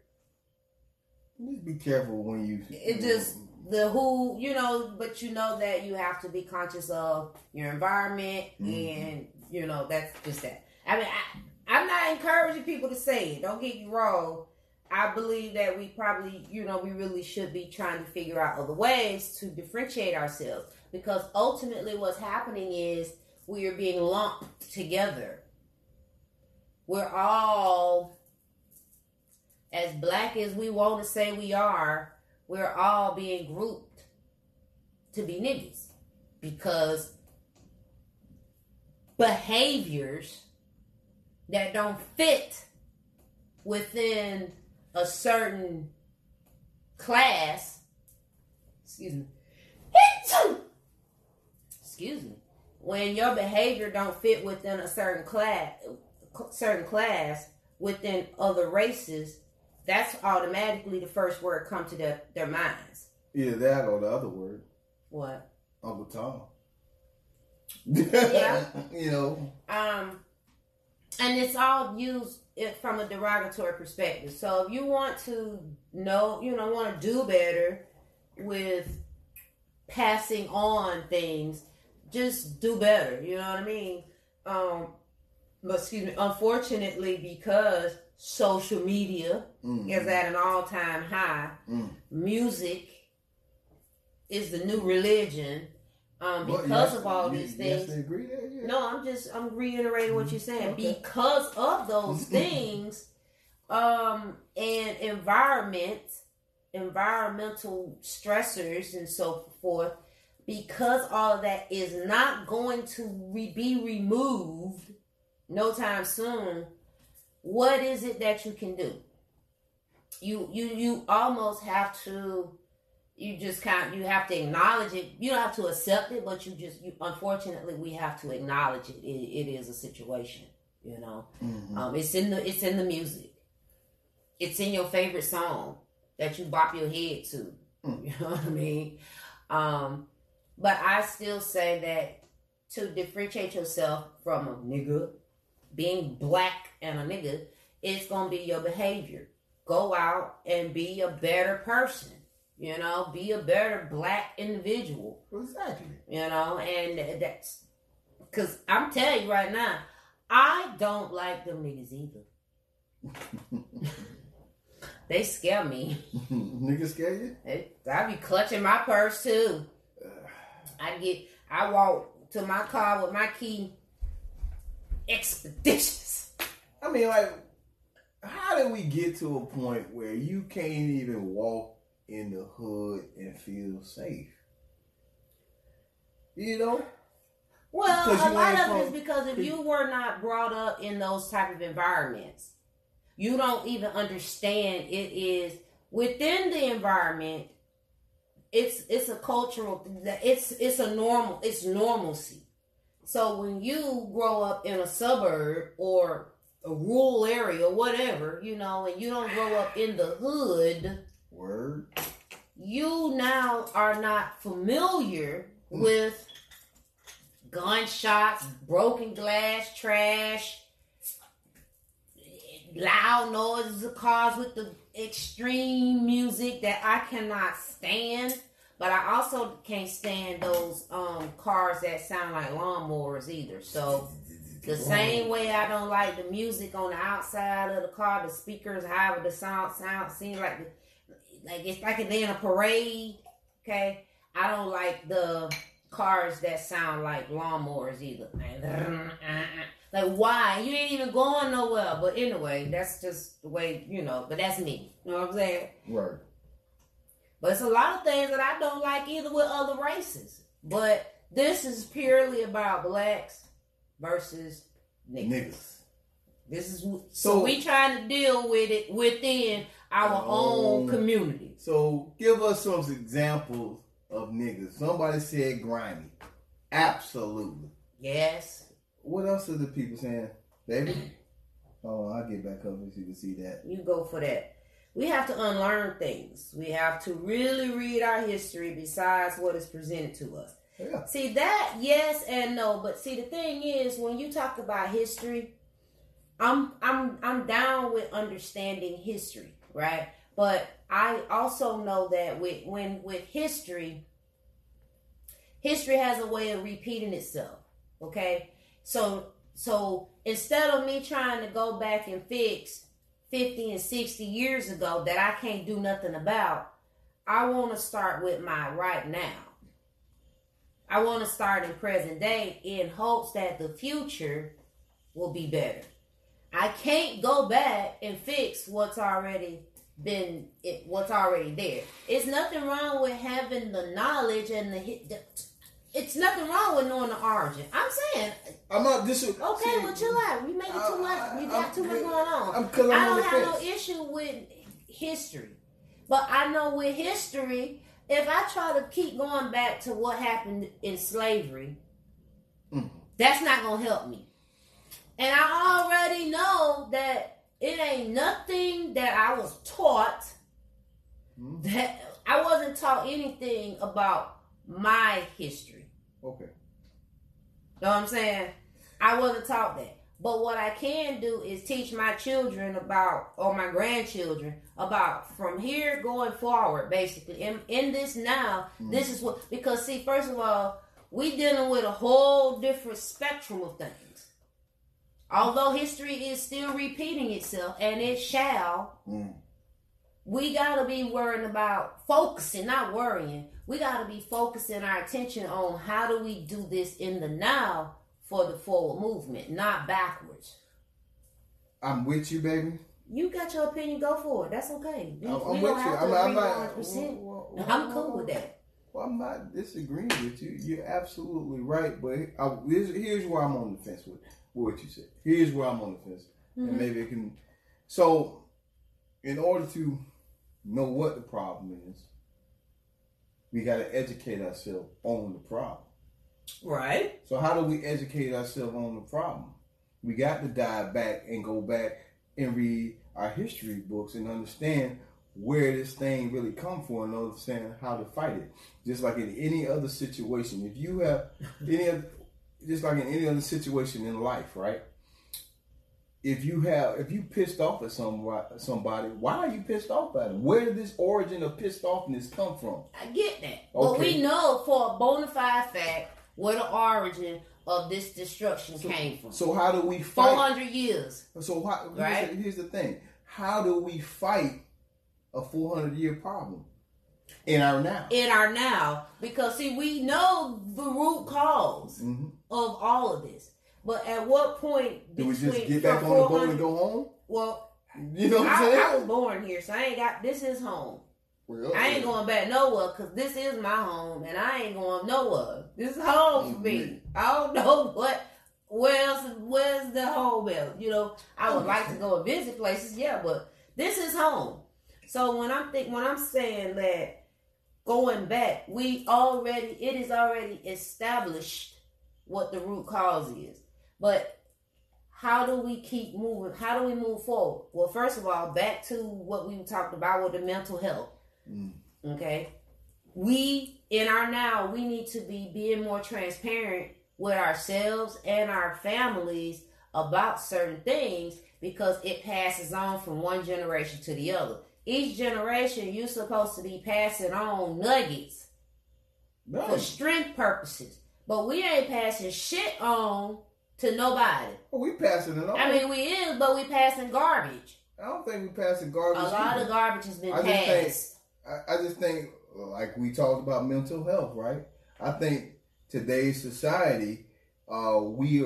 Just be careful when you. It just the who you know, but you know that you have to be conscious of your environment Mhm. and you know that's just that. I mean, I, I'm not encouraging people to say it. Don't get you wrong. I believe that we probably, you know, we really should be trying to figure out other ways to differentiate ourselves because ultimately what's happening is we are being lumped together. We're all as black as we want to say we are, we're all being grouped to be niggas because behaviors that don't fit within a certain class excuse me excuse me when your behavior don't fit within a certain class certain class within other races that's automatically the first word come to their, their minds Either that or the other word, what Uncle Tom. Yeah. you know. um and it's all used it from a derogatory perspective so if you want to know you know want to do better with passing on things just do better you know what i mean um but excuse me unfortunately because social media Mm. is at an all-time high Mm. music is the new religion um Well, because yes, of all these things agree. Yeah. no, I'm just I'm reiterating what you're saying. Okay. Because of those things, um, and environment, environmental stressors and so forth, because all of that is not going to re- be removed no time soon, what is it that you can do? You you you almost have to you just kind you have to acknowledge it. You don't have to accept it, but you just you unfortunately we have to acknowledge it. It, it is a situation, you know. Mhm. Um, it's in the it's in the music. It's in your favorite song that you bop your head to. Mm. You know what I mean? Um, but I still say that to differentiate yourself from a nigga, being black and a nigga, it's gonna be your behavior. Go out and be a better person. You know, be a better black individual Exactly. you know, and that's because I'm telling you right now, I don't like them niggas either. They scare me. Niggas scare you? They- I be clutching my purse too. I get, I walk to my car with my key, expeditious. I mean, like, how did we get to a point where you can't even walk in the hood and feel safe? You know? Well, a lot of it is because if you were not brought up in those type of environments, you don't even understand it is within the environment. It's it's a cultural. It's it's a normal. It's normalcy. So when you grow up in a suburb or a rural area or whatever, you know, and you don't grow up in the hood, Word. you now are not familiar Mm. with gunshots, broken glass, trash, loud noises of cars with the extreme music that I cannot stand. But I also can't stand those um cars that sound like lawnmowers either. So the same way I don't like the music on the outside of the car, the speakers, however the sound sound seems like like it's like they're in a parade. Okay, I don't like the cars that sound like lawnmowers either. Like uh, uh, uh. Why? You ain't even going nowhere. But anyway, that's just the way you know. But that's me. You know what I'm saying? Right. But it's a lot of things that I don't like either with other races. But this is purely about blacks versus niggas. Niggas. This is so, So- we trying to deal with it within our oh. own Oh. community. So give us some examples of niggas. Somebody said grimy. Absolutely. Yes. What else are the people saying? Baby? Oh, I'll get back up so you can see that. You go for that. We have to unlearn things. We have to really read our history besides what is presented to us. Yeah. See that, yes and no. But see, the thing is, when you talk about history, I'm I'm I'm down with understanding history, right? But I also know that with when with history, history has a way of repeating itself. Okay, so so instead of me trying to go back and fix 50 and 60 years ago that I can't do nothing about, I want to start with my right now. I want to start in present day in hopes that the future will be better. I can't go back and fix what's already been what's already there. It's nothing wrong with having the knowledge and the, the it's nothing wrong with knowing the origin. I'm saying, I'm not dis- okay, see, well, chill out. We make it too much. We got I'm too much good. going on. I'm I'm I don't the have no issue with history, but I know with history, if I try to keep going back to what happened in slavery, Mm. that's not gonna help me. And I already know that it ain't nothing that I was taught Mm. that I wasn't taught anything about my history. Okay. Know what I'm saying? I wasn't taught that. But what I can do is teach my children about, or my grandchildren about from here going forward, basically. In, in this now, this is what, because see, first of all, we dealing with a whole different spectrum of things. Although history is still repeating itself, and it shall, Mm. we gotta be worrying about focusing, not worrying. We gotta be focusing our attention on how do we do this in the now for the forward movement, not backwards. I'm with you, baby. You got your opinion, go for it. That's okay. We, I'm, we I'm with you. to I'm, I'm not. 100%. well, well, I'm cool with that. Well, I'm not disagreeing with you. You're absolutely right. But I, here's, here's where I'm on the fence with, with what you said. Here's where I'm on the fence. And Mhm. maybe it can. So, in order to know what the problem is, we got to educate ourselves on the problem. Right. So, how do we educate ourselves on the problem? We got to dive back and go back and read our history books and understand where this thing really come from and understand how to fight it. Just like in any other situation, if you have any other, just like in any other situation in life, right? If you have, if you pissed off at somebody, somebody, why are you pissed off at them? Where did this origin of pissed offness come from? I get that. okay. But we know for a bona fide fact where the origin of this destruction came from. So how do we fight? 400 years. So how, here's, Right. the, here's the thing: how do we fight a 400 year problem in our now? in our now because see we know the root cause hmm of all of this but at what point Do we just get back on the boat and go home? well You know what I'm I, I was born here so i ain't got this is home. Well, i ain't going back nowhere because this is my home and i ain't going nowhere. This is home for me. Mm-hmm. I don't know what where else where's the home at? You know i would like to go and visit places yeah but this is home. So when i'm think when i'm saying that going back, we already it is already established what the root cause is. But how do we keep moving? How do we move forward? Well, first of all, back to what we talked about with the mental health. Mm. Okay. We in our now, we need to be being more transparent with ourselves and our families about certain things because it passes on from one generation to the other. Each generation, you're supposed to be passing on nuggets for strength purposes, but we ain't passing shit on to nobody. Well, we passing it on. I mean, we is, but we passing garbage. I don't think we passing garbage. A lot either. of garbage has been I just think- passed. I, I just think, like we talked about mental health, right? I think today's society, uh, we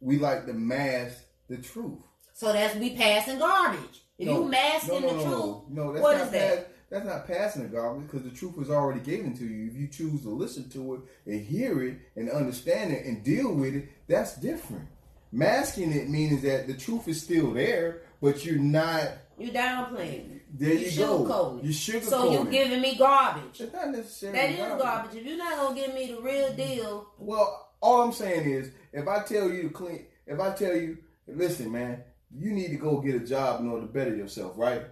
we like to mask the truth. So that's we passing garbage. If No, you masking no, no, the truth, no, no. That's what is that? That's not passing the garbage because the truth was already given to you. If you choose to listen to it and hear it and understand it and deal with it, that's different. Masking it means that the truth is still there, but you're not. you downplaying. There you, You go. You sugarcoating. So you're giving me garbage. It's not necessarily That is garbage. If you're not gonna give me the real deal, Well, all I'm saying is, if I tell you to clean, if I tell you, listen, man, you need to go get a job in order to better yourself, right?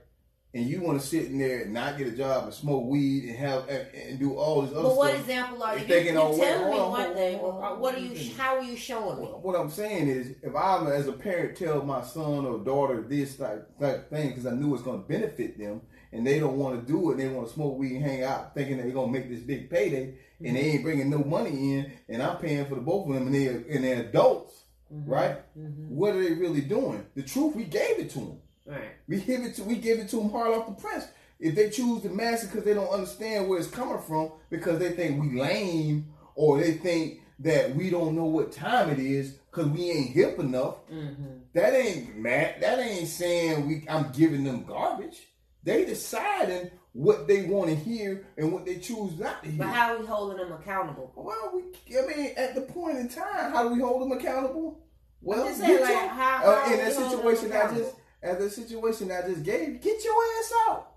And you want to sit in there and not get a job and smoke weed and have and, and do all this other but what stuff. example are you? If You, they you can telling me on, one on, thing, what are you? How are you showing me? What I'm saying is, if I'm as a parent tell my son or daughter this type, type thing because I knew it's going to benefit them, and they don't want to do it, they want to smoke weed and hang out, thinking that they're going to make this big payday, and they ain't bringing no money in, and I'm paying for the both of them, and they're and they're adults, right? Mm-hmm. What are they really doing? The truth, we gave it to them. Right. We give it to we give it to them hard off the press. If they choose to mask it because they don't understand where it's coming from, because they think we lame, or they think that we don't know what time it is because we ain't hip enough, Mm-hmm. that ain't mad. That ain't saying we. I'm giving them garbage. They deciding what they want to hear and what they choose not to hear. But how are we holding them accountable? well, we. I mean, at the point in time, how do we hold them accountable? Well, saying, like, your- how- uh, in that situation I just, as the situation I just gave, get your ass out,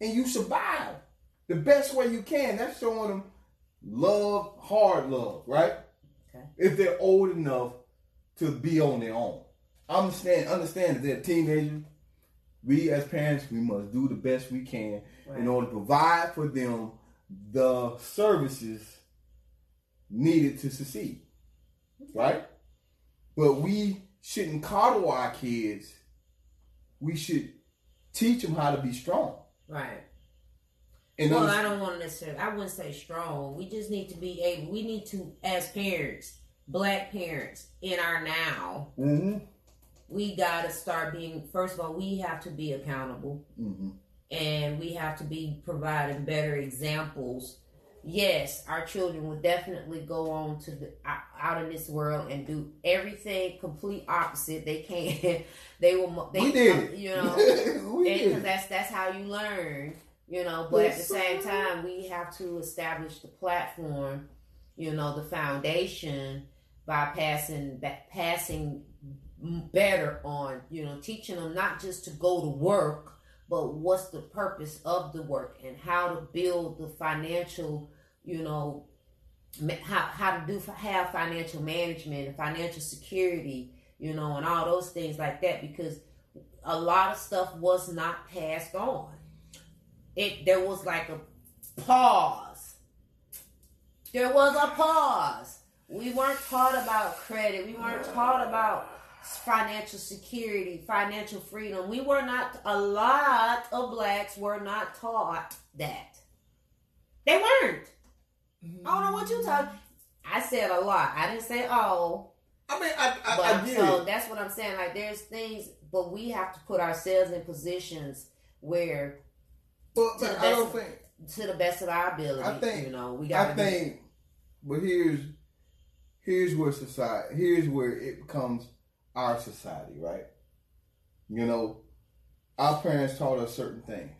and you survive the best way you can. That's showing them love, hard love, right? Okay. If they're old enough to be on their own, understand, understand that they're teenagers. We as parents, we must do the best we can Right. in order to provide for them the services needed to succeed. Right? But we shouldn't coddle our kids. We should teach them how to be strong. Right. And Well, I don't want to necessarily. I wouldn't say strong. We just need to be able. We need to, as parents, black parents, in our now, Mhm. we got to start being. First of all, we have to be accountable, Mhm. and we have to be providing better examples. Yes, our children will definitely go on to the out- in this world and do everything complete opposite. They can't. They will. They, we did it. You know. because that's that's how you learn you know but at the same time we have to establish the platform you know the foundation by passing passing better on you know teaching them not just to go to work but what's the purpose of the work and how to build the financial you know how, how to do have financial management and financial security you know and all those things like that because a lot of stuff was not passed on. It there was like a pause. There was a pause. We weren't taught about credit. We weren't taught about financial security, financial freedom. We were not a lot of blacks were not taught that. They weren't. I don't know what you're talking. I said a lot. I didn't say all. I mean, I, I, But I so that's what I'm saying. Like there's things, but we have to put ourselves in positions where, But, to the I don't best- think. to the best of our ability, I think- you know, we got. I think, but here's here's where society here's where it becomes our society, right? You know, our parents taught us certain things,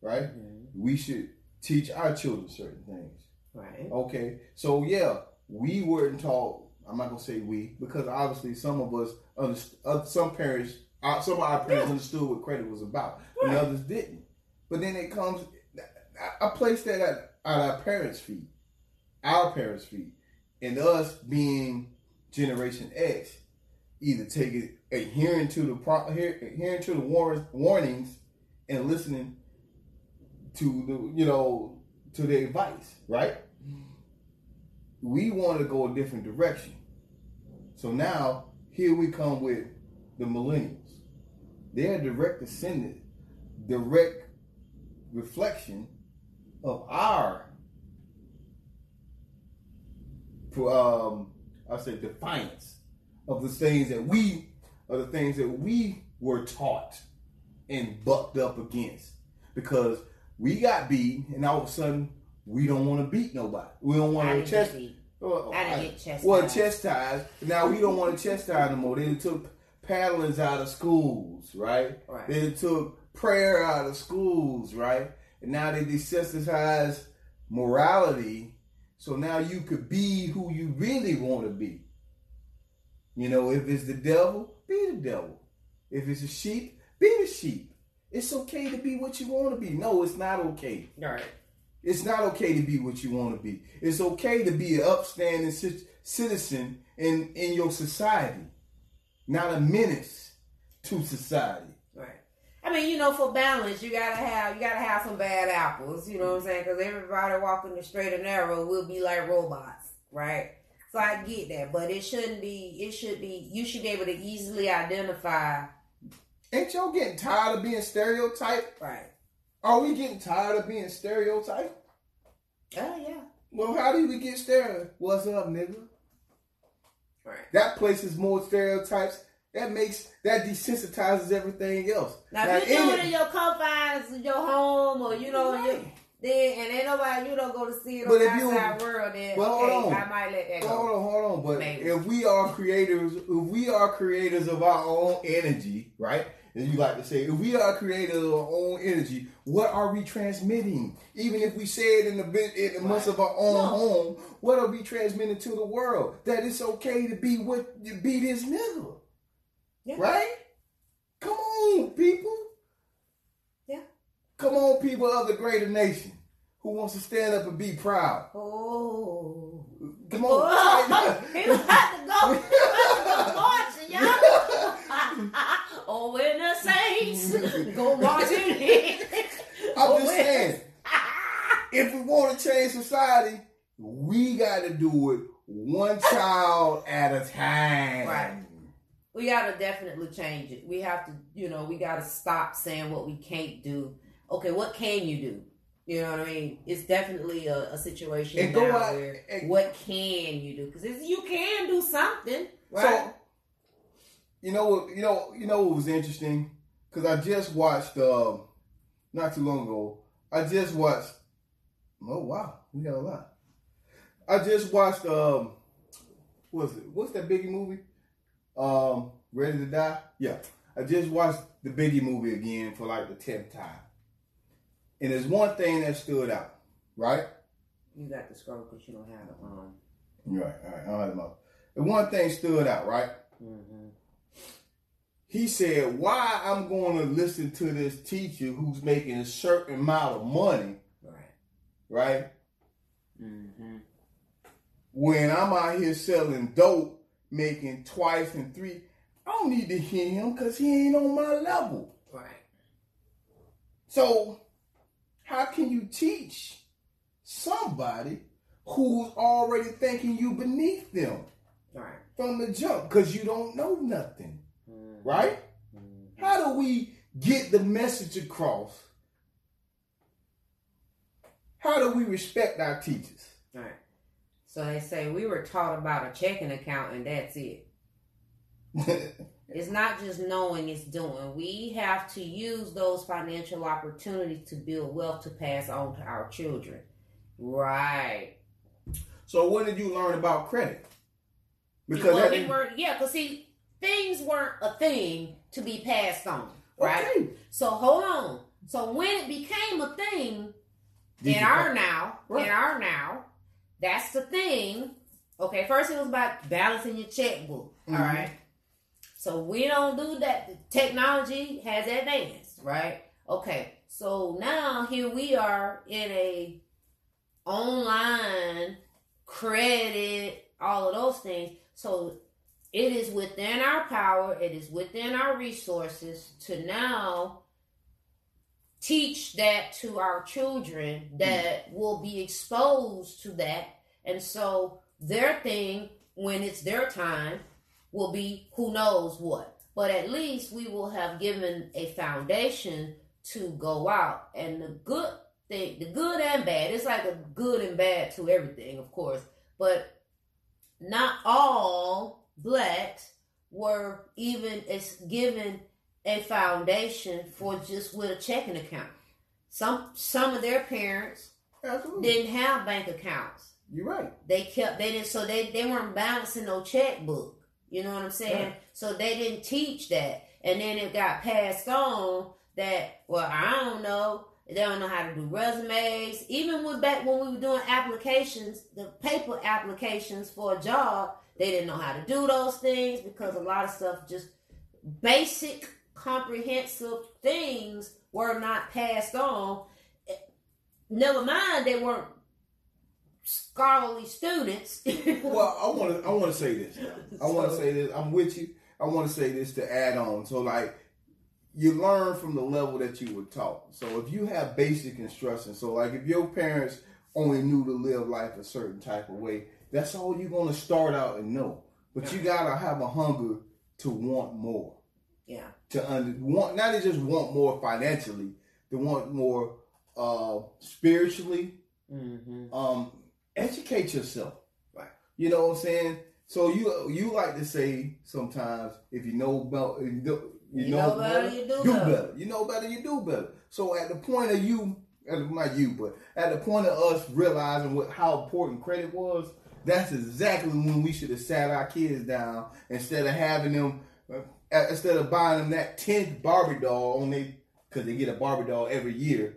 right? Mhm. We should teach our children certain things. right. Okay, so yeah, we weren't taught. I'm not gonna say we because obviously some of us, underst- uh, some parents, uh, some of our parents understood what credit was about, and others didn't. But then it comes, I, I place that at, at our parents' feet, our parents' feet, and us being Generation X. either take it adhering to the pro, adhering to the war, warnings and listening to the you know to the advice, right? We want to go a different direction. So now here we come with the millennials. They're direct descendant, direct reflection of our um I say defiance of the things that we are the things that we were taught and bucked up against because we got beat and all of a sudden we don't want to beat nobody. We don't want to didn't chest. Uh, uh, get beat. Well, I didn't I- get chastised. Well, chastised. Now we don't want to chastise no more. They took paddlings out of schools, right? Right. They took prayer out of schools, right? And now they desensitize morality. So now you could be who you really want to be. You know, if it's the devil, be the devil. If it's a sheep, be the sheep. It's okay to be what you want to be. No, it's not okay. Right. It's not okay to be what you want to be. It's okay to be an upstanding ci- citizen in, in your society, not a menace to society. Right. I mean, you know, for balance, you gotta have you gotta have some bad apples. You know what I'm saying? Because everybody walking the straight and narrow will be like robots, right? So I get that, but it shouldn't be. It should be. You should be able to easily identify. Ain't y'all getting tired of being stereotyped? Right. Are we getting tired of being stereotyped? Oh yeah. Well, how do we get stereotyped? What's up, nigga? Right. That places more stereotypes. That makes that desensitizes everything else. Now, if you're in it in your confines your home, or you know, you, then and ain't nobody you don't go to see it But on if the you- outside world, then Well, hold on. I might let that go. Hold on, hold on. But Maybe. if we are creators, if we are creators of our own energy, right? As you like to say, if we are creators of our own energy, what are we transmitting? Even if we say it in the in the midst of our own No. home, what are we transmitting to the world? That it's okay to be what be this nigga. Yeah. Right? Come on, people. Yeah. Come on, people of the greater nation who wants to stand up and be proud. Oh. Come on. Oh, he about to go. He to go marching, y'all. oh, when the saints go marching in. I'm Oh, just saying, if we want to change society, we got to do it one child at a time. Right. We gotta definitely change it. We have to, you know, we gotta stop saying what we can't do. Okay, what can you do? You know what I mean? It's definitely a, a situation And now go out where and- what can you do? Because you can do something, right? So, you know what? You know, you know what was interesting? Because I just watched, uh, not too long ago. I just watched. Oh wow, we got a lot. I just watched. Um, what was it? What's that Biggie movie? Um, Ready to Die. Yeah, I just watched the Biggie movie again for like the tenth time, and there's one thing that stood out. Right. you got to scroll because you don't have the um. Right. All right. I don't have up. And one thing stood out. Right. mhm. he said, "Why I'm going to listen to this teacher who's making a certain amount of money, Right. right? Mm-hmm. When I'm out here selling dope, making twice and three, I don't need to hear him because he ain't on my level. Right. So, how can you teach somebody who's already thinking you beneath them Right. from the jump because you don't know nothing, Mhm. right?" Mhm. How do we get the message across? How do we respect our teachers? Right. So they say we were taught about a checking account and that's it. It's not just knowing, it's doing. We have to use those financial opportunities to build wealth to pass on to our children. Right. so, when did you learn about credit? Because well, were, yeah, because see, things weren't a thing to be passed on. Right. Okay. So hold on. So when it became a thing Did in our now, Right. in our now, that's the thing. Okay, first it was about balancing your checkbook. all Mhm. right. So we don't do that. Technology has advanced, right? Okay. So now here we are in a online credit, all of those things. So it is within our power, it is within our resources to now teach that to our children that will be exposed to that. And so their thing, when it's their time, will be who knows what. But at least we will have given a foundation to go out. And the good thing, the good and bad, it's like a good and bad to everything, of course. But not all blacks were even as given a foundation for just with a checking account. Some some of their parents Absolutely. didn't have bank accounts. You're right. They kept they didn't so they, they weren't balancing no checkbook. You know what I'm saying? Right. So they didn't teach that. And then it got passed on that well, I don't know. They don't know how to do resumes. Even with back when we were doing applications, the paper applications for a job, they didn't know how to do those things because a lot of stuff just basic comprehensive things were not passed on. Never mind they weren't scholarly students. Well, I want to. I want to say this. I want to So- say this. I'm with you. I want to say this to add on. So, like, you learn from the level that you were taught. So, if you have basic instruction, so like, if your parents only knew to live life a certain type of way, that's all you're gonna start out and know. But you gotta have a hunger to want more. yeah. to under, want not to just want more financially, to want more uh, spiritually. Mm-hmm. Um, educate yourself. Right. You know what I'm saying? So you you like to say sometimes if you know about you know, you You know, know better, you do better. You know better, you do better. So at the point of you, not you, but at the point of us realizing what how important credit was, that's exactly when we should have sat our kids down instead of having them, uh, instead of buying them that tenth Barbie doll on they, because they get a Barbie doll every year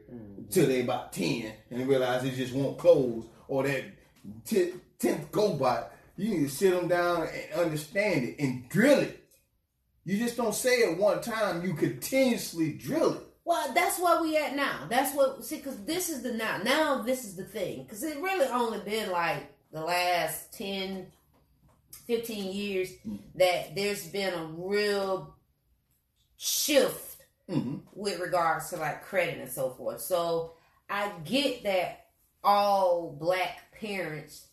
till they about ten and realize they just want clothes or that t- tenth GoBot. You need to sit them down and understand it and drill it. You just don't say it one time. You continuously drill it. Well, that's where we at now. That's what see, because this is the now. Now this is the thing, because it really only been like the last 10, 15 years that there's been a real shift hmm with regards to like credit and so forth. So I get that all black parents,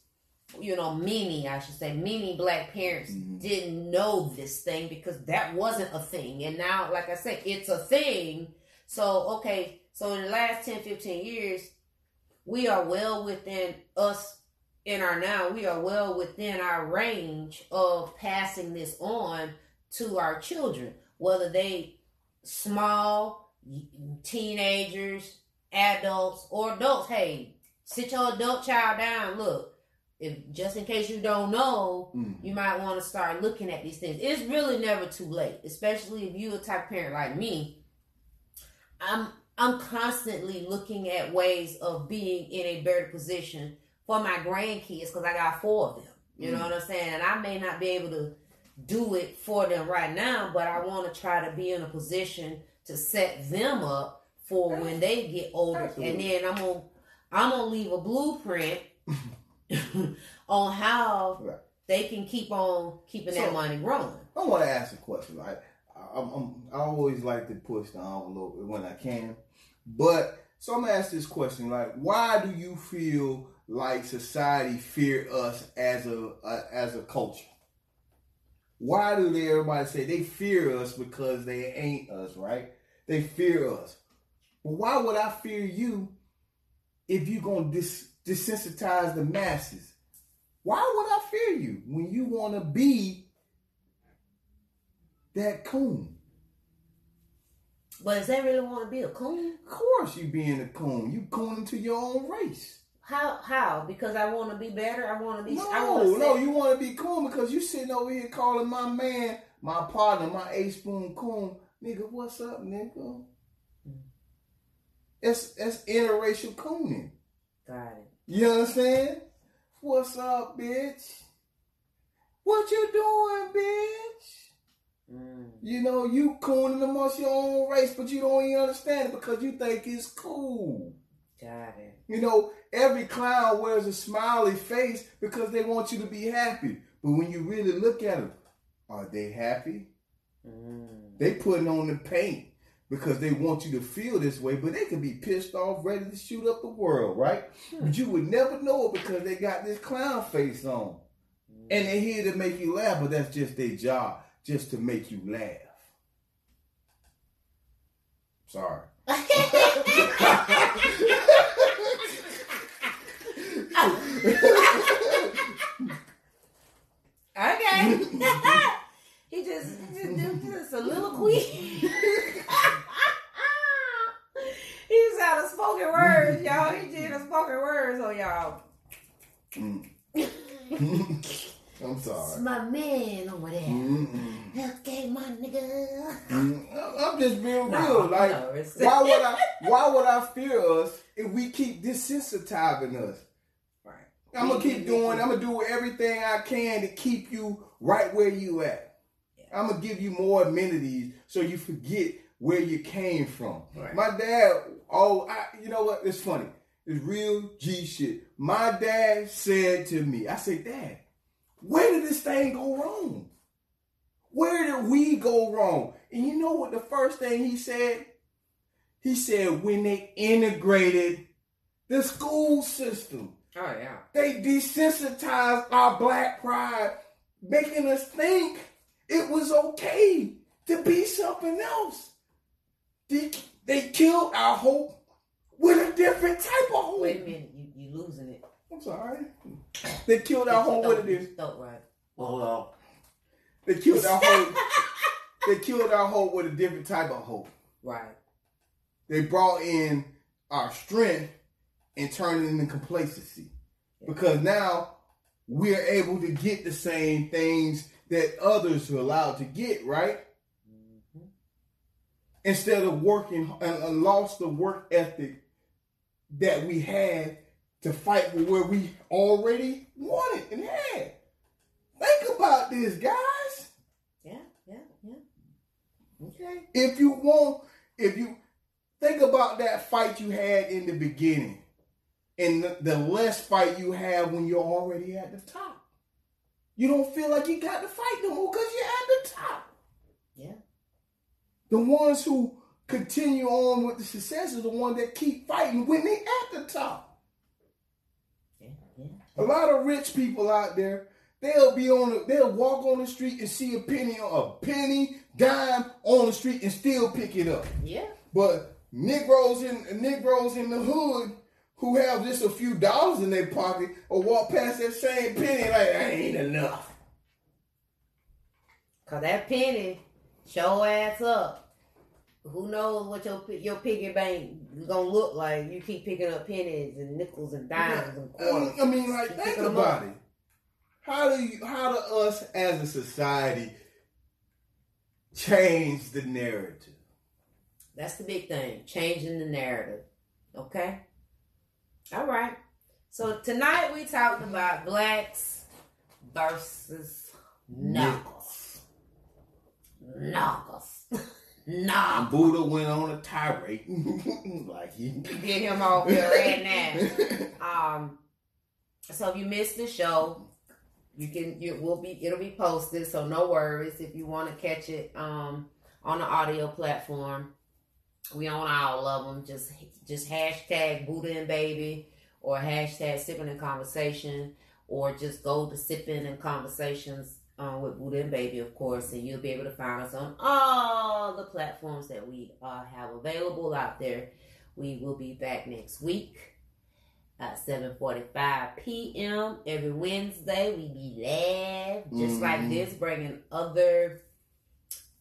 you know, many, I should say, many black parents Mhm. didn't know this thing because that wasn't a thing. And now, like I said, it's a thing. So, okay, so in the last 10, 15 years, we are well within us in our now, we are well within our range of passing this on to our children, whether they small teenagers, adults, or adults. Hey, sit your adult child down. Look, if just in case you don't know, Mm. you might want to start looking at these things. It's really never too late, especially if you're a type of parent like me. I'm I'm constantly looking at ways of being in a better position for my grandkids because I got four of them. You know Mm. what I'm saying? And I may not be able to do it for them right now, but I want to try to be in a position to set them up for when they get older. Absolutely. And then I'm gonna I'm gonna leave a blueprint on how Right. they can keep on keeping that money growing. I want to ask a question. Right? I, I'm, I'm, I always like to push the envelope when I can, but so I'm gonna ask this question: like, why do you feel like society fear us as a, a as a culture? Why do they everybody say they fear us because they ain't us, right? They fear us. But why would I fear you if you're gonna dis- desensitize the masses? Why would I fear you when you want to be that coon? But does that really want to be a coon? Of course, you being a coon. You cooning to your own race. How? How? Because I want to be better. I want to be. I No, no, you want to be coon because you sitting over here calling my man, my partner, my A spoon coon. Nigga, what's up, nigga? It's it's interracial cooning. Got it. You understand? What's up, bitch? What you doing, bitch? Mm. You know, you cooning amongst your own race, but you don't even understand it because you think it's cool. Got it. You know, every clown wears a smiley face because they want you to be happy. But when you really look at them, Are they happy? Mm. They putting on the paint because they want you to feel this way, but they can be pissed off, ready to shoot up the world, right? Hmm. But you would never know it because they got this clown face on. And they're here to make you laugh, but that's just their job, just to make you laugh. Sorry. Okay. He just, he just did just a little quick. He's out of spoken words, y'all. He did a spoken words on y'all. Mm. I'm sorry. It's my man over there. Mm-mm. Okay, my nigga. Mm, I'm just being No, real. Like, no, why would I? Why would I fear us if we keep desensitizing us? Right. I'm gonna keep doing. I'm gonna do everything I can to keep you right where you at. I'm gonna give you more amenities so you forget where you came from. Right. My dad. Oh, I, you know what? It's funny. It's real G shit. My dad said to me, I said, Dad, where did this thing go wrong? Where did we go wrong? And you know what the first thing he said? He said when they integrated the school system. Oh yeah. They desensitized our black pride, making us think it was okay to be something else. They, they killed our hope with a different type of hope. Wait a minute, you you losing it. I'm sorry. They killed our hope with it. Throat right. Well, they killed our hope. they killed our hope with a different type of hope. Right. They brought in our strength and turned it into complacency. Because now we're able to get the same things that others are allowed to get, right? Mhm. Instead of working and, and lost the work ethic that we had to fight for where we already wanted and had. Think about this, guys. Yeah, yeah, yeah. Okay. if you want, if you think about that fight you had in the beginning and the, the less fight you have when you're already at the top. You don't feel like you got to fight no more because you're at the top. Yeah. The ones who continue on with the success are the ones that keep fighting when they at the top. Yeah, yeah. A lot of rich people out there, they'll be on the, they'll walk on the street and see a penny a penny dime on the street and still pick it up. Yeah. But Negroes in Negroes in the hood who have just a few dollars in their pocket or walk past that same penny like that ain't enough. Cause that penny show ass up. Who knows what your your piggy bank is gonna look like? You keep picking up pennies and nickels and dimes and quarters. I mean, like think about it. How do you, how do us as a society change the narrative? That's the big thing. Changing the narrative. Okay? All right. So tonight we talked about blacks versus knuckles. Knuckles. Knuckles. Buddha went on a tirade like he. Get him off here right now. Um, so if you missed the show, you can you will be it'll be posted. So no worries if you want to catch it um on the audio platform. We on all of them. Just just hashtag Buddha and Baby or hashtag Sipping and Conversation or just go to Sipping and Conversations um, with Buddha and Baby, of course, and you'll be able to find us on all the platforms that we uh, have available out there. We will be back next week at 7.45 p.m. every Wednesday. We be live, just like Mhm. this, bringing other,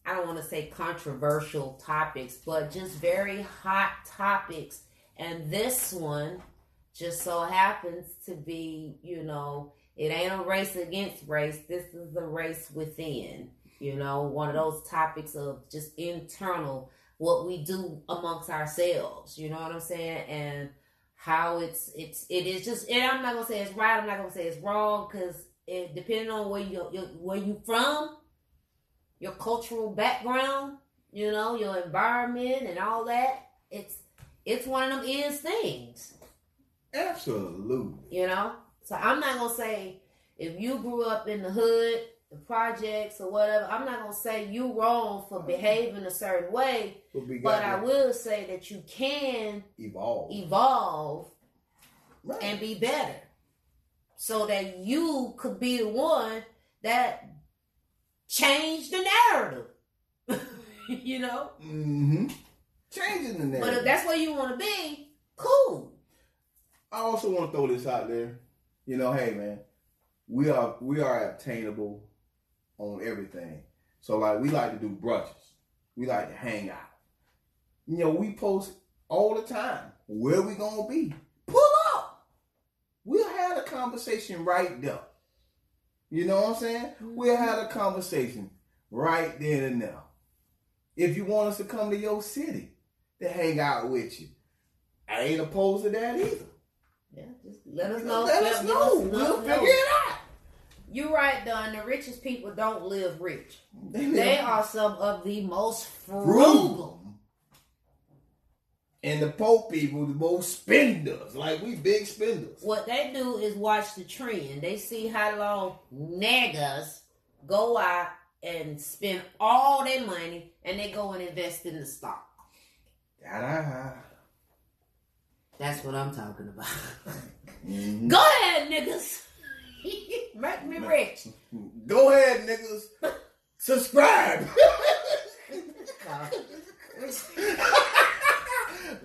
I don't want to say controversial topics, but just very hot topics. And this one just so happens to be, you know, it ain't a race against race. This is a race within, you know, one of those topics of just internal what we do amongst ourselves. You know what I'm saying? And how it's it's it is just. And I'm not gonna say it's right. I'm not gonna say it's wrong because it depending on where you where you from, your cultural background, you know, your environment and all that. It's it's one of them is things. Absolutely. You know? So I'm not gonna say if you grew up in the hood the projects or whatever. I'm not gonna say you wrong for behaving a certain way, But, but I will say that you can evolve. evolve Right. and be better, so that you could be the one that changed the narrative. you know. mm-hmm. Changing the narrative. But if that's where you want to be, cool. I also want to throw this out there. You know, hey man, we are we are obtainable on everything. So like we like to do brunches. We like to hang out. You know, we post all the time. Where we gonna be? Pull up. We'll have a conversation right there. You know what I'm saying? We'll mm-hmm. have a conversation right then and now. If you want us to come to your city to hang out with you, I ain't opposed to that either. Yeah, just let us know. Let us know. let We'll us figure it out. You're right, Don. The richest people don't live rich. They are some of the most frugal. frugal. And the poor people, the most spenders. Like we big spenders. What they do is watch the trend. They see how long niggas go out and spend all their money and they go and invest in the stock. Da-da. That's what I'm talking about. Mhm. go ahead, niggas. Make me rich. Go ahead, niggas. Subscribe.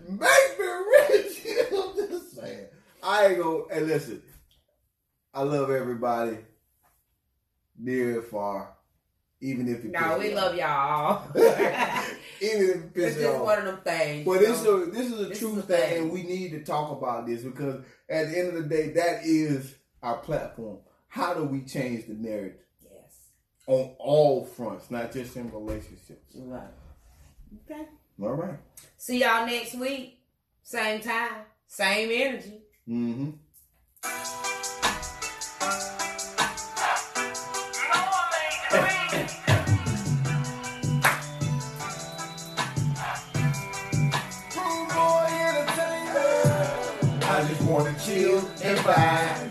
Make me rich. I'm just saying. I ain't gonna. Hey, listen. I love everybody, near and far. Even if it no, piss we me love y'all. Even if it it's just off. one of them things. But this know? is a, this is a This true is the thing, thing. and we need to talk about this because at the end of the day, that is our platform. How do we change the narrative yes. on all fronts, not just in relationships? Right. Okay. All right. See y'all next week. Same time. Same energy. Mm-hmm. I just wanna chill and vibe.